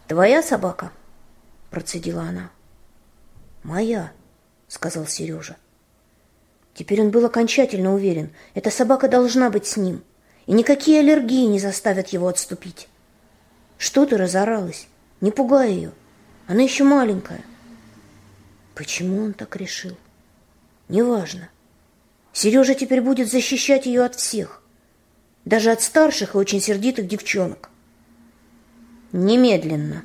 «Твоя собака?» – процедила она. «Моя», – сказал Сережа. Теперь он был окончательно уверен, эта собака должна быть с ним, и никакие аллергии не заставят его отступить. Что ты разоралась? Не пугай ее, она еще маленькая. Почему он так решил? Неважно. Сережа теперь будет защищать ее от всех даже от старших и очень сердитых девчонок. Немедленно.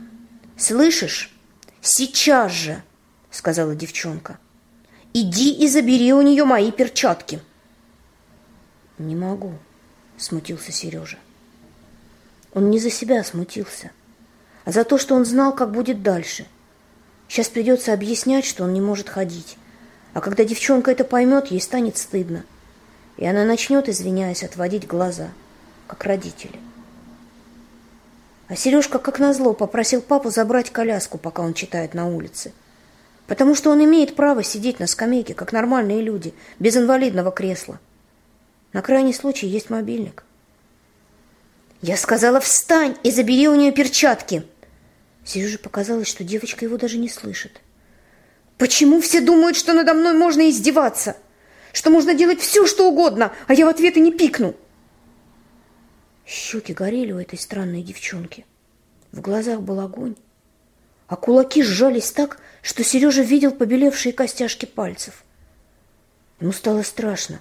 Слышишь? Сейчас же, сказала девчонка. Иди и забери у нее мои перчатки. Не могу, смутился Сережа. Он не за себя смутился, а за то, что он знал, как будет дальше. Сейчас придется объяснять, что он не может ходить. А когда девчонка это поймет, ей станет стыдно и она начнет, извиняясь, отводить глаза, как родители. А Сережка, как назло, попросил папу забрать коляску, пока он читает на улице. Потому что он имеет право сидеть на скамейке, как нормальные люди, без инвалидного кресла. На крайний случай есть мобильник. Я сказала, встань и забери у нее перчатки. Сереже показалось, что девочка его даже не слышит. Почему все думают, что надо мной можно издеваться? — что можно делать все, что угодно, а я в ответ и не пикну. Щеки горели у этой странной девчонки. В глазах был огонь, а кулаки сжались так, что Сережа видел побелевшие костяшки пальцев. Ему стало страшно.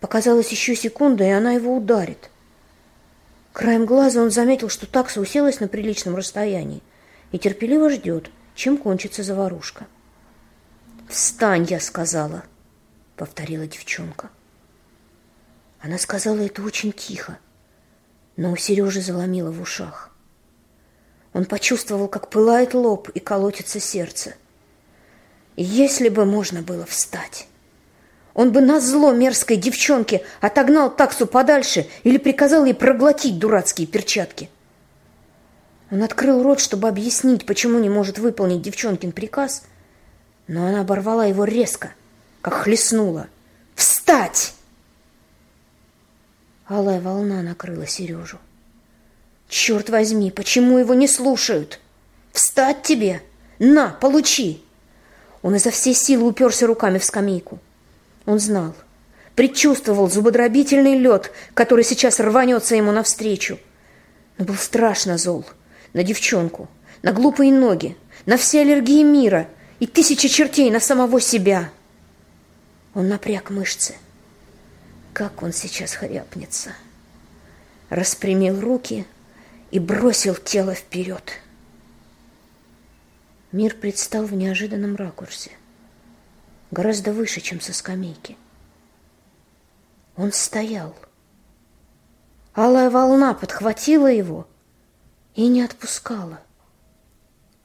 Показалось еще секунда, и она его ударит. Краем глаза он заметил, что такса уселась на приличном расстоянии и терпеливо ждет, чем кончится заварушка. «Встань!» — я сказала —— повторила девчонка. Она сказала это очень тихо, но у Сережи заломило в ушах. Он почувствовал, как пылает лоб и колотится сердце. Если бы можно было встать, он бы на зло мерзкой девчонке отогнал таксу подальше или приказал ей проглотить дурацкие перчатки. Он открыл рот, чтобы объяснить, почему не может выполнить девчонкин приказ, но она оборвала его резко — как хлестнула. «Встать!» Алая волна накрыла Сережу. «Черт возьми, почему его не слушают? Встать тебе! На, получи!» Он изо всей силы уперся руками в скамейку. Он знал, предчувствовал зубодробительный лед, который сейчас рванется ему навстречу. Но был страшно зол на девчонку, на глупые ноги, на все аллергии мира и тысячи чертей на самого себя. Он напряг мышцы. Как он сейчас хряпнется. распрямил руки и бросил тело вперед. Мир предстал в неожиданном ракурсе, гораздо выше, чем со скамейки. Он стоял. Алая волна подхватила его и не отпускала.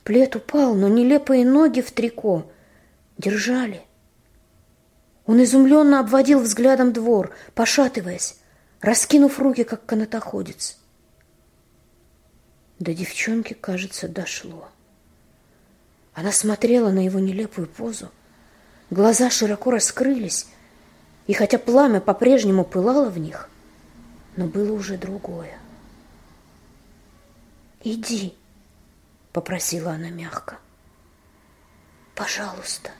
Плед упал, но нелепые ноги в трико держали. Он изумленно обводил взглядом двор, пошатываясь, раскинув руки, как канатоходец. До девчонки, кажется, дошло. Она смотрела на его нелепую позу. Глаза широко раскрылись, и хотя пламя по-прежнему пылало в них, но было уже другое. «Иди», — попросила она мягко. «Пожалуйста»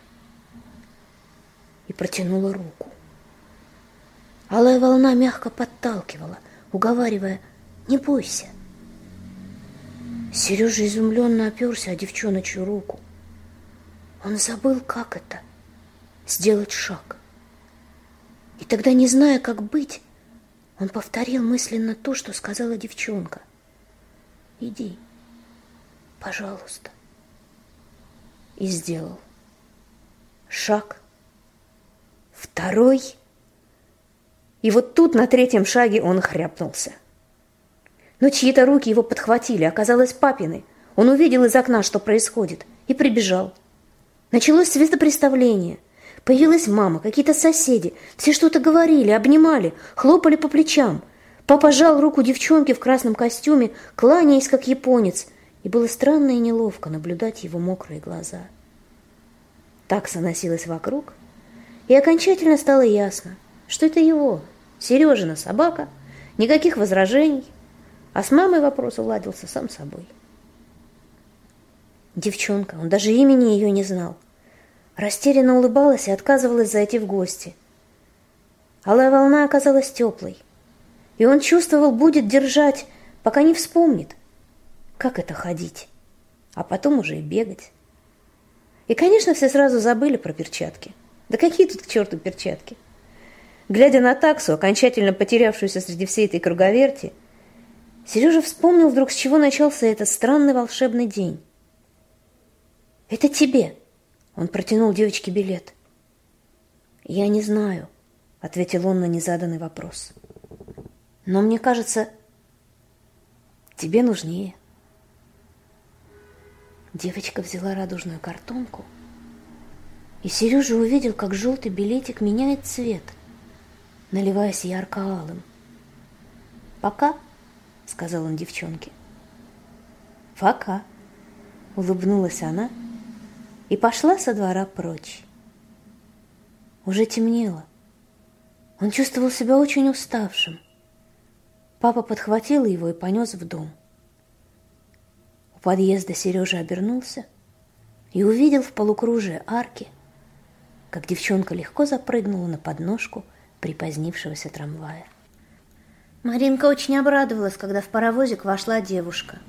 и протянула руку. Алая волна мягко подталкивала, уговаривая «Не бойся». Сережа изумленно оперся о девчоночью руку. Он забыл, как это — сделать шаг. И тогда, не зная, как быть, он повторил мысленно то, что сказала девчонка. «Иди, пожалуйста». И сделал. Шаг второй. И вот тут на третьем шаге он хряпнулся. Но чьи-то руки его подхватили, оказалось папины. Он увидел из окна, что происходит, и прибежал. Началось светопреставление. Появилась мама, какие-то соседи. Все что-то говорили, обнимали, хлопали по плечам. Папа жал руку девчонки в красном костюме, кланяясь, как японец. И было странно и неловко наблюдать его мокрые глаза. Такса носилась вокруг, и окончательно стало ясно, что это его, Сережина собака, никаких возражений, а с мамой вопрос уладился сам собой. Девчонка, он даже имени ее не знал, растерянно улыбалась и отказывалась зайти в гости. Алая волна оказалась теплой, и он чувствовал, будет держать, пока не вспомнит, как это ходить, а потом уже и бегать. И, конечно, все сразу забыли про перчатки. Да какие тут к черту перчатки? Глядя на таксу, окончательно потерявшуюся среди всей этой круговерти, Сережа вспомнил вдруг, с чего начался этот странный волшебный день. «Это тебе!» — он протянул девочке билет. «Я не знаю», — ответил он на незаданный вопрос. «Но мне кажется, тебе нужнее». Девочка взяла радужную картонку — и Сережа увидел, как желтый билетик меняет цвет, наливаясь ярко-алым. «Пока», — сказал он девчонке. «Пока», — улыбнулась она и пошла со двора прочь. Уже темнело. Он чувствовал себя очень уставшим. Папа подхватил его и понес в дом. У подъезда Сережа обернулся и увидел в полукружие арки — как девчонка легко запрыгнула на подножку припозднившегося трамвая. Маринка очень обрадовалась, когда в паровозик вошла девушка.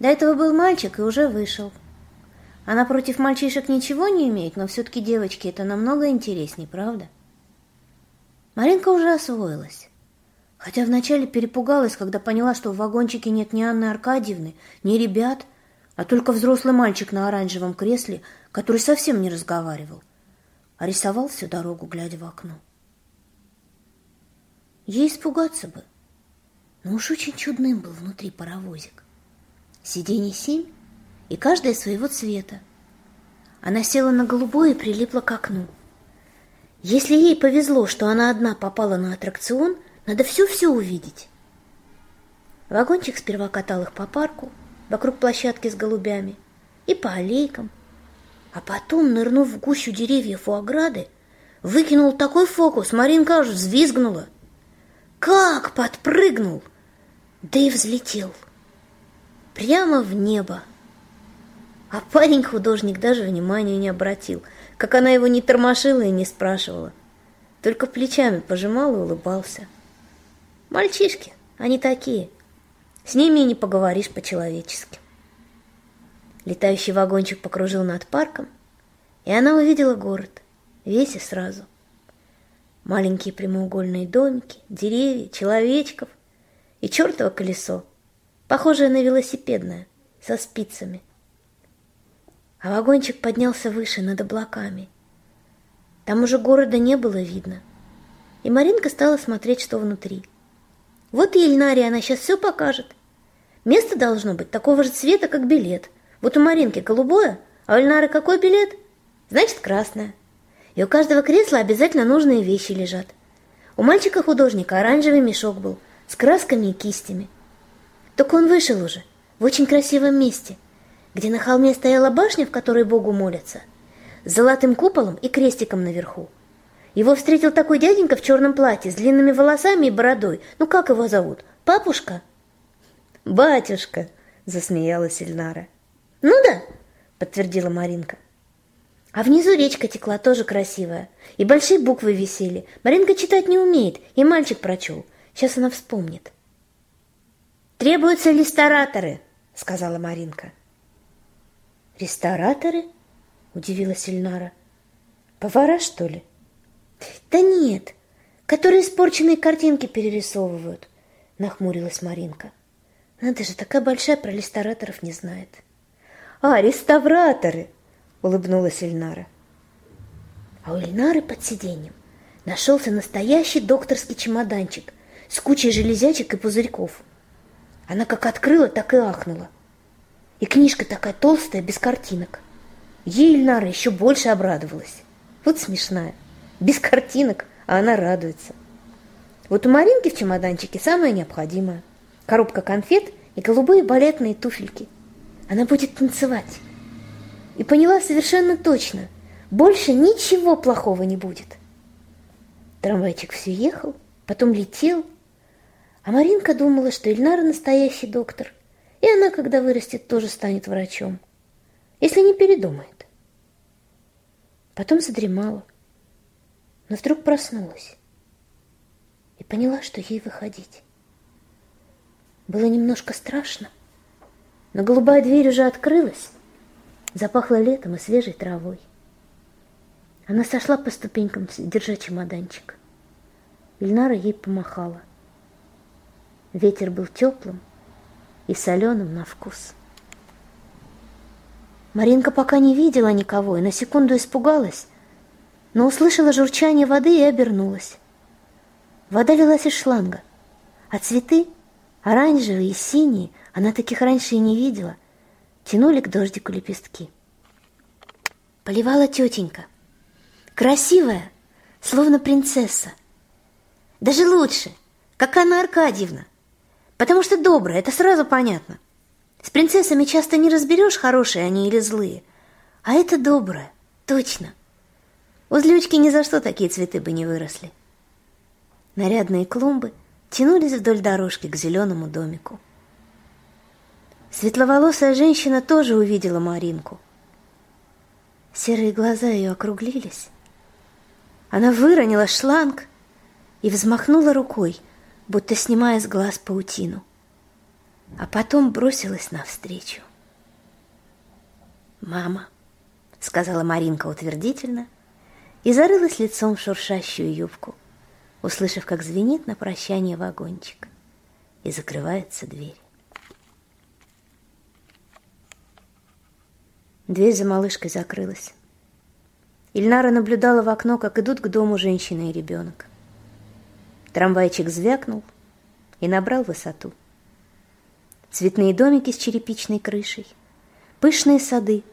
До этого был мальчик и уже вышел. Она против мальчишек ничего не имеет, но все-таки девочки это намного интереснее, правда? Маринка уже освоилась. Хотя вначале перепугалась, когда поняла, что в вагончике нет ни Анны Аркадьевны, ни ребят, а только взрослый мальчик на оранжевом кресле, который совсем не разговаривал а рисовал всю дорогу, глядя в окно. Ей испугаться бы, но уж очень чудным был внутри паровозик. Сиденье семь, и каждое своего цвета. Она села на голубое и прилипла к окну. Если ей повезло, что она одна попала на аттракцион, надо все-все увидеть. Вагончик сперва катал их по парку, вокруг площадки с голубями, и по аллейкам, а потом, нырнув в гущу деревьев у ограды, выкинул такой фокус, Маринка аж взвизгнула. Как подпрыгнул! Да и взлетел. Прямо в небо. А парень-художник даже внимания не обратил, как она его не тормошила и не спрашивала. Только плечами пожимал и улыбался. Мальчишки, они такие. С ними и не поговоришь по-человечески. Летающий вагончик покружил над парком, и она увидела город, весь и сразу. Маленькие прямоугольные домики, деревья, человечков и чертово колесо, похожее на велосипедное, со спицами. А вагончик поднялся выше, над облаками. Там уже города не было видно. И Маринка стала смотреть, что внутри. Вот и Ильнаре она сейчас все покажет. Место должно быть такого же цвета, как билет. Вот у Маринки голубое, а у Ильнары какой билет? Значит, красное. И у каждого кресла обязательно нужные вещи лежат. У мальчика-художника оранжевый мешок был с красками и кистями. Только он вышел уже, в очень красивом месте – где на холме стояла башня, в которой Богу молятся, с золотым куполом и крестиком наверху. Его встретил такой дяденька в черном платье, с длинными волосами и бородой. Ну, как его зовут? Папушка? Батюшка, засмеялась Ильнара. Ну да, подтвердила Маринка. А внизу речка текла тоже красивая, и большие буквы висели. Маринка читать не умеет, и мальчик прочел. Сейчас она вспомнит. «Требуются листораторы», — сказала Маринка. «Рестораторы?» – удивилась Ильнара. «Повара, что ли?» «Да нет, которые испорченные картинки перерисовывают», – нахмурилась Маринка. «Надо же, такая большая про рестораторов не знает». «А, реставраторы!» – улыбнулась Ильнара. А у Ильнары под сиденьем нашелся настоящий докторский чемоданчик с кучей железячек и пузырьков. Она как открыла, так и ахнула. И книжка такая толстая, без картинок. Ей Ильнара еще больше обрадовалась. Вот смешная. Без картинок, а она радуется. Вот у Маринки в чемоданчике самое необходимое. Коробка конфет и голубые балетные туфельки. Она будет танцевать. И поняла совершенно точно. Больше ничего плохого не будет. Трамвайчик все ехал, потом летел. А Маринка думала, что Ильнара настоящий доктор. И она, когда вырастет, тоже станет врачом, если не передумает. Потом задремала, но вдруг проснулась и поняла, что ей выходить. Было немножко страшно, но голубая дверь уже открылась, запахло летом и свежей травой. Она сошла по ступенькам, держа чемоданчик. Ильнара ей помахала. Ветер был теплым, и соленым на вкус. Маринка пока не видела никого и на секунду испугалась, но услышала журчание воды и обернулась. Вода лилась из шланга, а цветы, оранжевые и синие, она таких раньше и не видела, тянули к дождику лепестки. Поливала тетенька, красивая, словно принцесса. Даже лучше, как Анна Аркадьевна – Потому что добрая, это сразу понятно. С принцессами часто не разберешь, хорошие они или злые. А это добрая, точно. У злючки ни за что такие цветы бы не выросли. Нарядные клумбы тянулись вдоль дорожки к зеленому домику. Светловолосая женщина тоже увидела Маринку. Серые глаза ее округлились. Она выронила шланг и взмахнула рукой, будто снимая с глаз паутину, а потом бросилась навстречу. «Мама», — сказала Маринка утвердительно и зарылась лицом в шуршащую юбку, услышав, как звенит на прощание вагончик, и закрывается дверь. Дверь за малышкой закрылась. Ильнара наблюдала в окно, как идут к дому женщина и ребенок. Трамвайчик звякнул и набрал высоту. Цветные домики с черепичной крышей, пышные сады,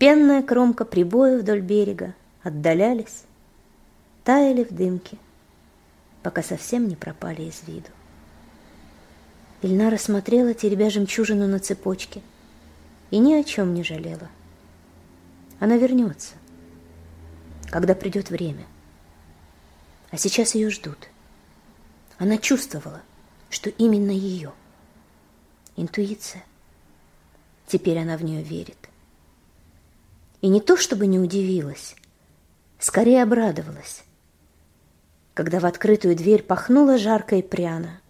пенная кромка прибоя вдоль берега отдалялись, таяли в дымке, пока совсем не пропали из виду. Ильнара смотрела, теребя жемчужину на цепочке, и ни о чем не жалела. Она вернется, когда придет время а сейчас ее ждут. Она чувствовала, что именно ее. Интуиция. Теперь она в нее верит. И не то, чтобы не удивилась, скорее обрадовалась, когда в открытую дверь пахнуло жарко и пряно,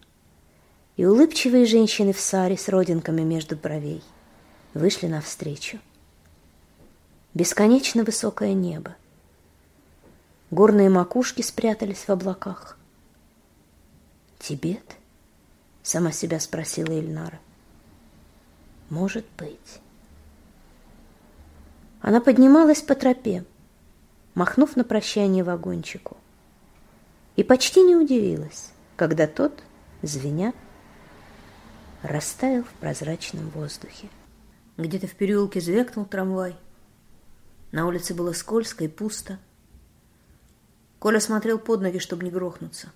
и улыбчивые женщины в саре с родинками между бровей вышли навстречу. Бесконечно высокое небо — Горные макушки спрятались в облаках. Тибет? Сама себя спросила Ильнара. Может быть. Она поднималась по тропе, махнув на прощание вагончику. И почти не удивилась, когда тот, звеня, растаял в прозрачном воздухе. Где-то в переулке звякнул трамвай. На улице было скользко и пусто. Коля смотрел под ноги, чтобы не грохнуться.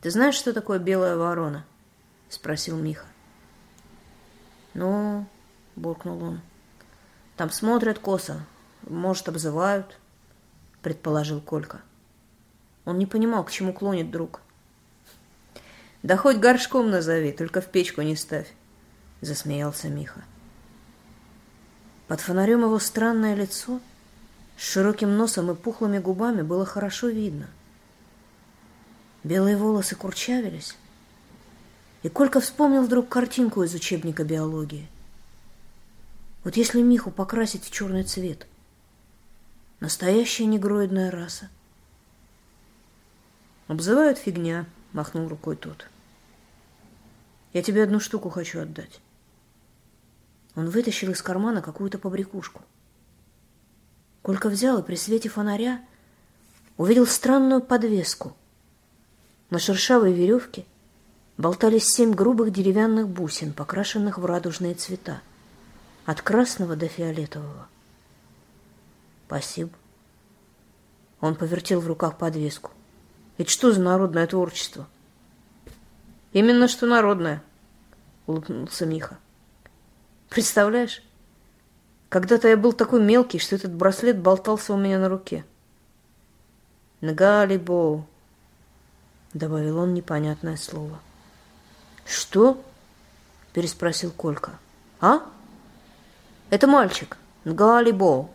«Ты знаешь, что такое белая ворона?» — спросил Миха. «Ну...» — буркнул он. «Там смотрят косо. Может, обзывают?» — предположил Колька. Он не понимал, к чему клонит друг. «Да хоть горшком назови, только в печку не ставь», — засмеялся Миха. Под фонарем его странное лицо с широким носом и пухлыми губами было хорошо видно. Белые волосы курчавились, и Колька вспомнил вдруг картинку из учебника биологии. Вот если Миху покрасить в черный цвет, настоящая негроидная раса. «Обзывают фигня», — махнул рукой тот. «Я тебе одну штуку хочу отдать». Он вытащил из кармана какую-то побрякушку. Колька взял и при свете фонаря увидел странную подвеску. На шершавой веревке болтались семь грубых деревянных бусин, покрашенных в радужные цвета, от красного до фиолетового. «Спасибо». Он повертел в руках подвеску. «Это что за народное творчество?» «Именно что народное», — улыбнулся Миха. Представляешь? Когда-то я был такой мелкий, что этот браслет болтался у меня на руке. Нгалибоу, добавил он непонятное слово. Что? переспросил Колька. А? Это мальчик, Нгалибоу.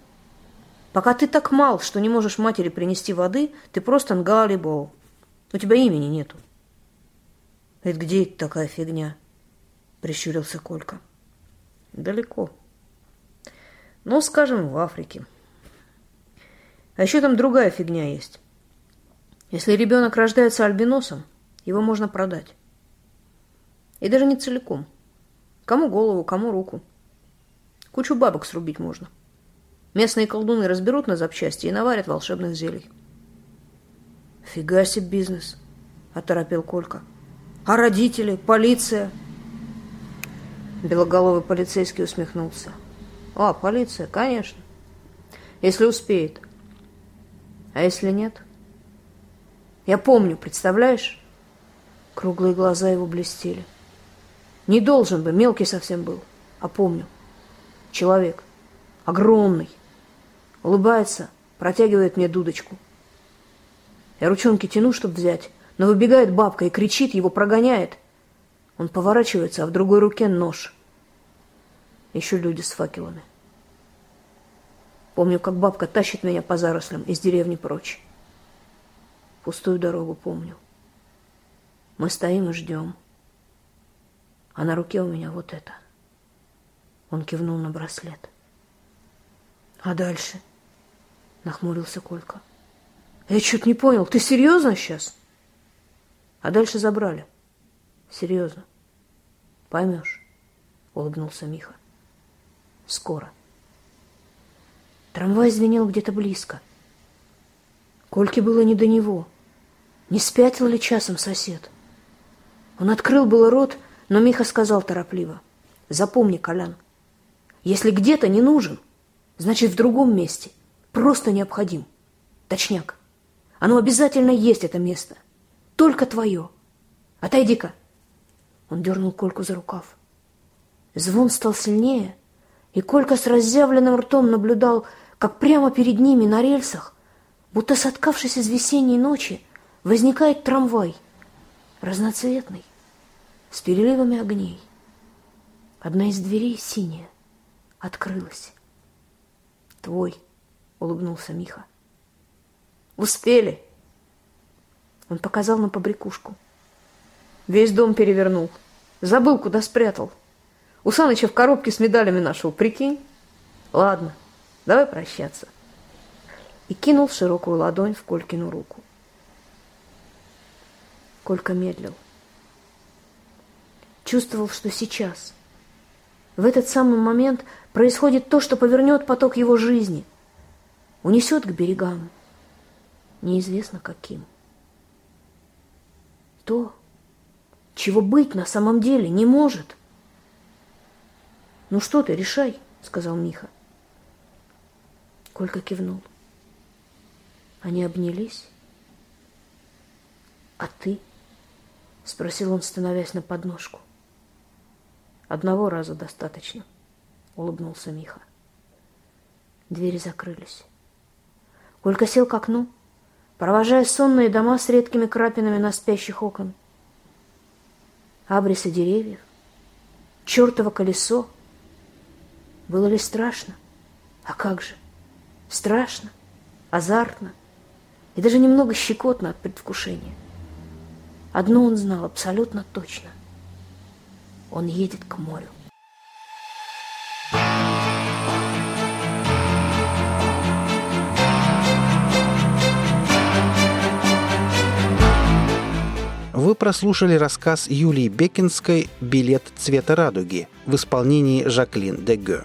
Пока ты так мал, что не можешь матери принести воды, ты просто Нгалибоу. У тебя имени нету. Это где это такая фигня? Прищурился Колька. Далеко. Ну, скажем, в Африке. А еще там другая фигня есть. Если ребенок рождается альбиносом, его можно продать. И даже не целиком. Кому голову, кому руку. Кучу бабок срубить можно. Местные колдуны разберут на запчасти и наварят волшебных зелий. Фига себе бизнес, оторопел Колька. А родители, полиция – Белоголовый полицейский усмехнулся. «А, полиция, конечно. Если успеет. А если нет?» «Я помню, представляешь?» Круглые глаза его блестели. «Не должен бы, мелкий совсем был. А помню. Человек. Огромный. Улыбается, протягивает мне дудочку. Я ручонки тяну, чтобы взять, но выбегает бабка и кричит, его прогоняет. Он поворачивается, а в другой руке нож. Еще люди с факелами. Помню, как бабка тащит меня по зарослям из деревни прочь. Пустую дорогу помню. Мы стоим и ждем. А на руке у меня вот это. Он кивнул на браслет. А дальше? Нахмурился Колька. Я что-то не понял. Ты серьезно сейчас? А дальше забрали. Серьезно. Поймешь, улыбнулся Миха. Скоро. Трамвай звенел где-то близко. Кольке было не до него. Не спятил ли часом сосед? Он открыл было рот, но Миха сказал торопливо. Запомни, Колян, если где-то не нужен, значит в другом месте. Просто необходим. Точняк. Оно обязательно есть, это место. Только твое. Отойди-ка. Он дернул Кольку за рукав. Звон стал сильнее, и Колька с разъявленным ртом наблюдал, как прямо перед ними на рельсах, будто соткавшись из весенней ночи, возникает трамвай, разноцветный, с переливами огней. Одна из дверей синяя открылась. «Твой», — улыбнулся Миха. «Успели!» Он показал на побрякушку. Весь дом перевернул. Забыл, куда спрятал. У Саныча в коробке с медалями нашего, прикинь? Ладно, давай прощаться. И кинул широкую ладонь в Колькину руку. Колька медлил. чувствовал, что сейчас, в этот самый момент, происходит то, что повернет поток его жизни, унесет к берегам, неизвестно каким. То, чего быть на самом деле не может. «Ну что ты, решай», — сказал Миха. Колька кивнул. Они обнялись. «А ты?» — спросил он, становясь на подножку. «Одного раза достаточно», — улыбнулся Миха. Двери закрылись. Колька сел к окну, провожая сонные дома с редкими крапинами на спящих окон. Абрисы деревьев, чертово колесо. Было ли страшно? А как же? Страшно, азартно и даже немного щекотно от предвкушения. Одно он знал абсолютно точно. Он едет к морю. Вы прослушали рассказ Юлии Бекинской «Билет цвета радуги» в исполнении Жаклин Дегё.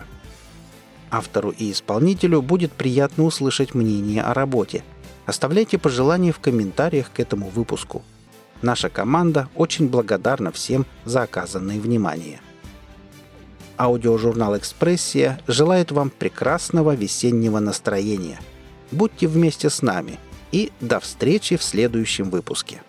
Автору и исполнителю будет приятно услышать мнение о работе. Оставляйте пожелания в комментариях к этому выпуску – Наша команда очень благодарна всем за оказанное внимание. Аудиожурнал «Экспрессия» желает вам прекрасного весеннего настроения. Будьте вместе с нами и до встречи в следующем выпуске.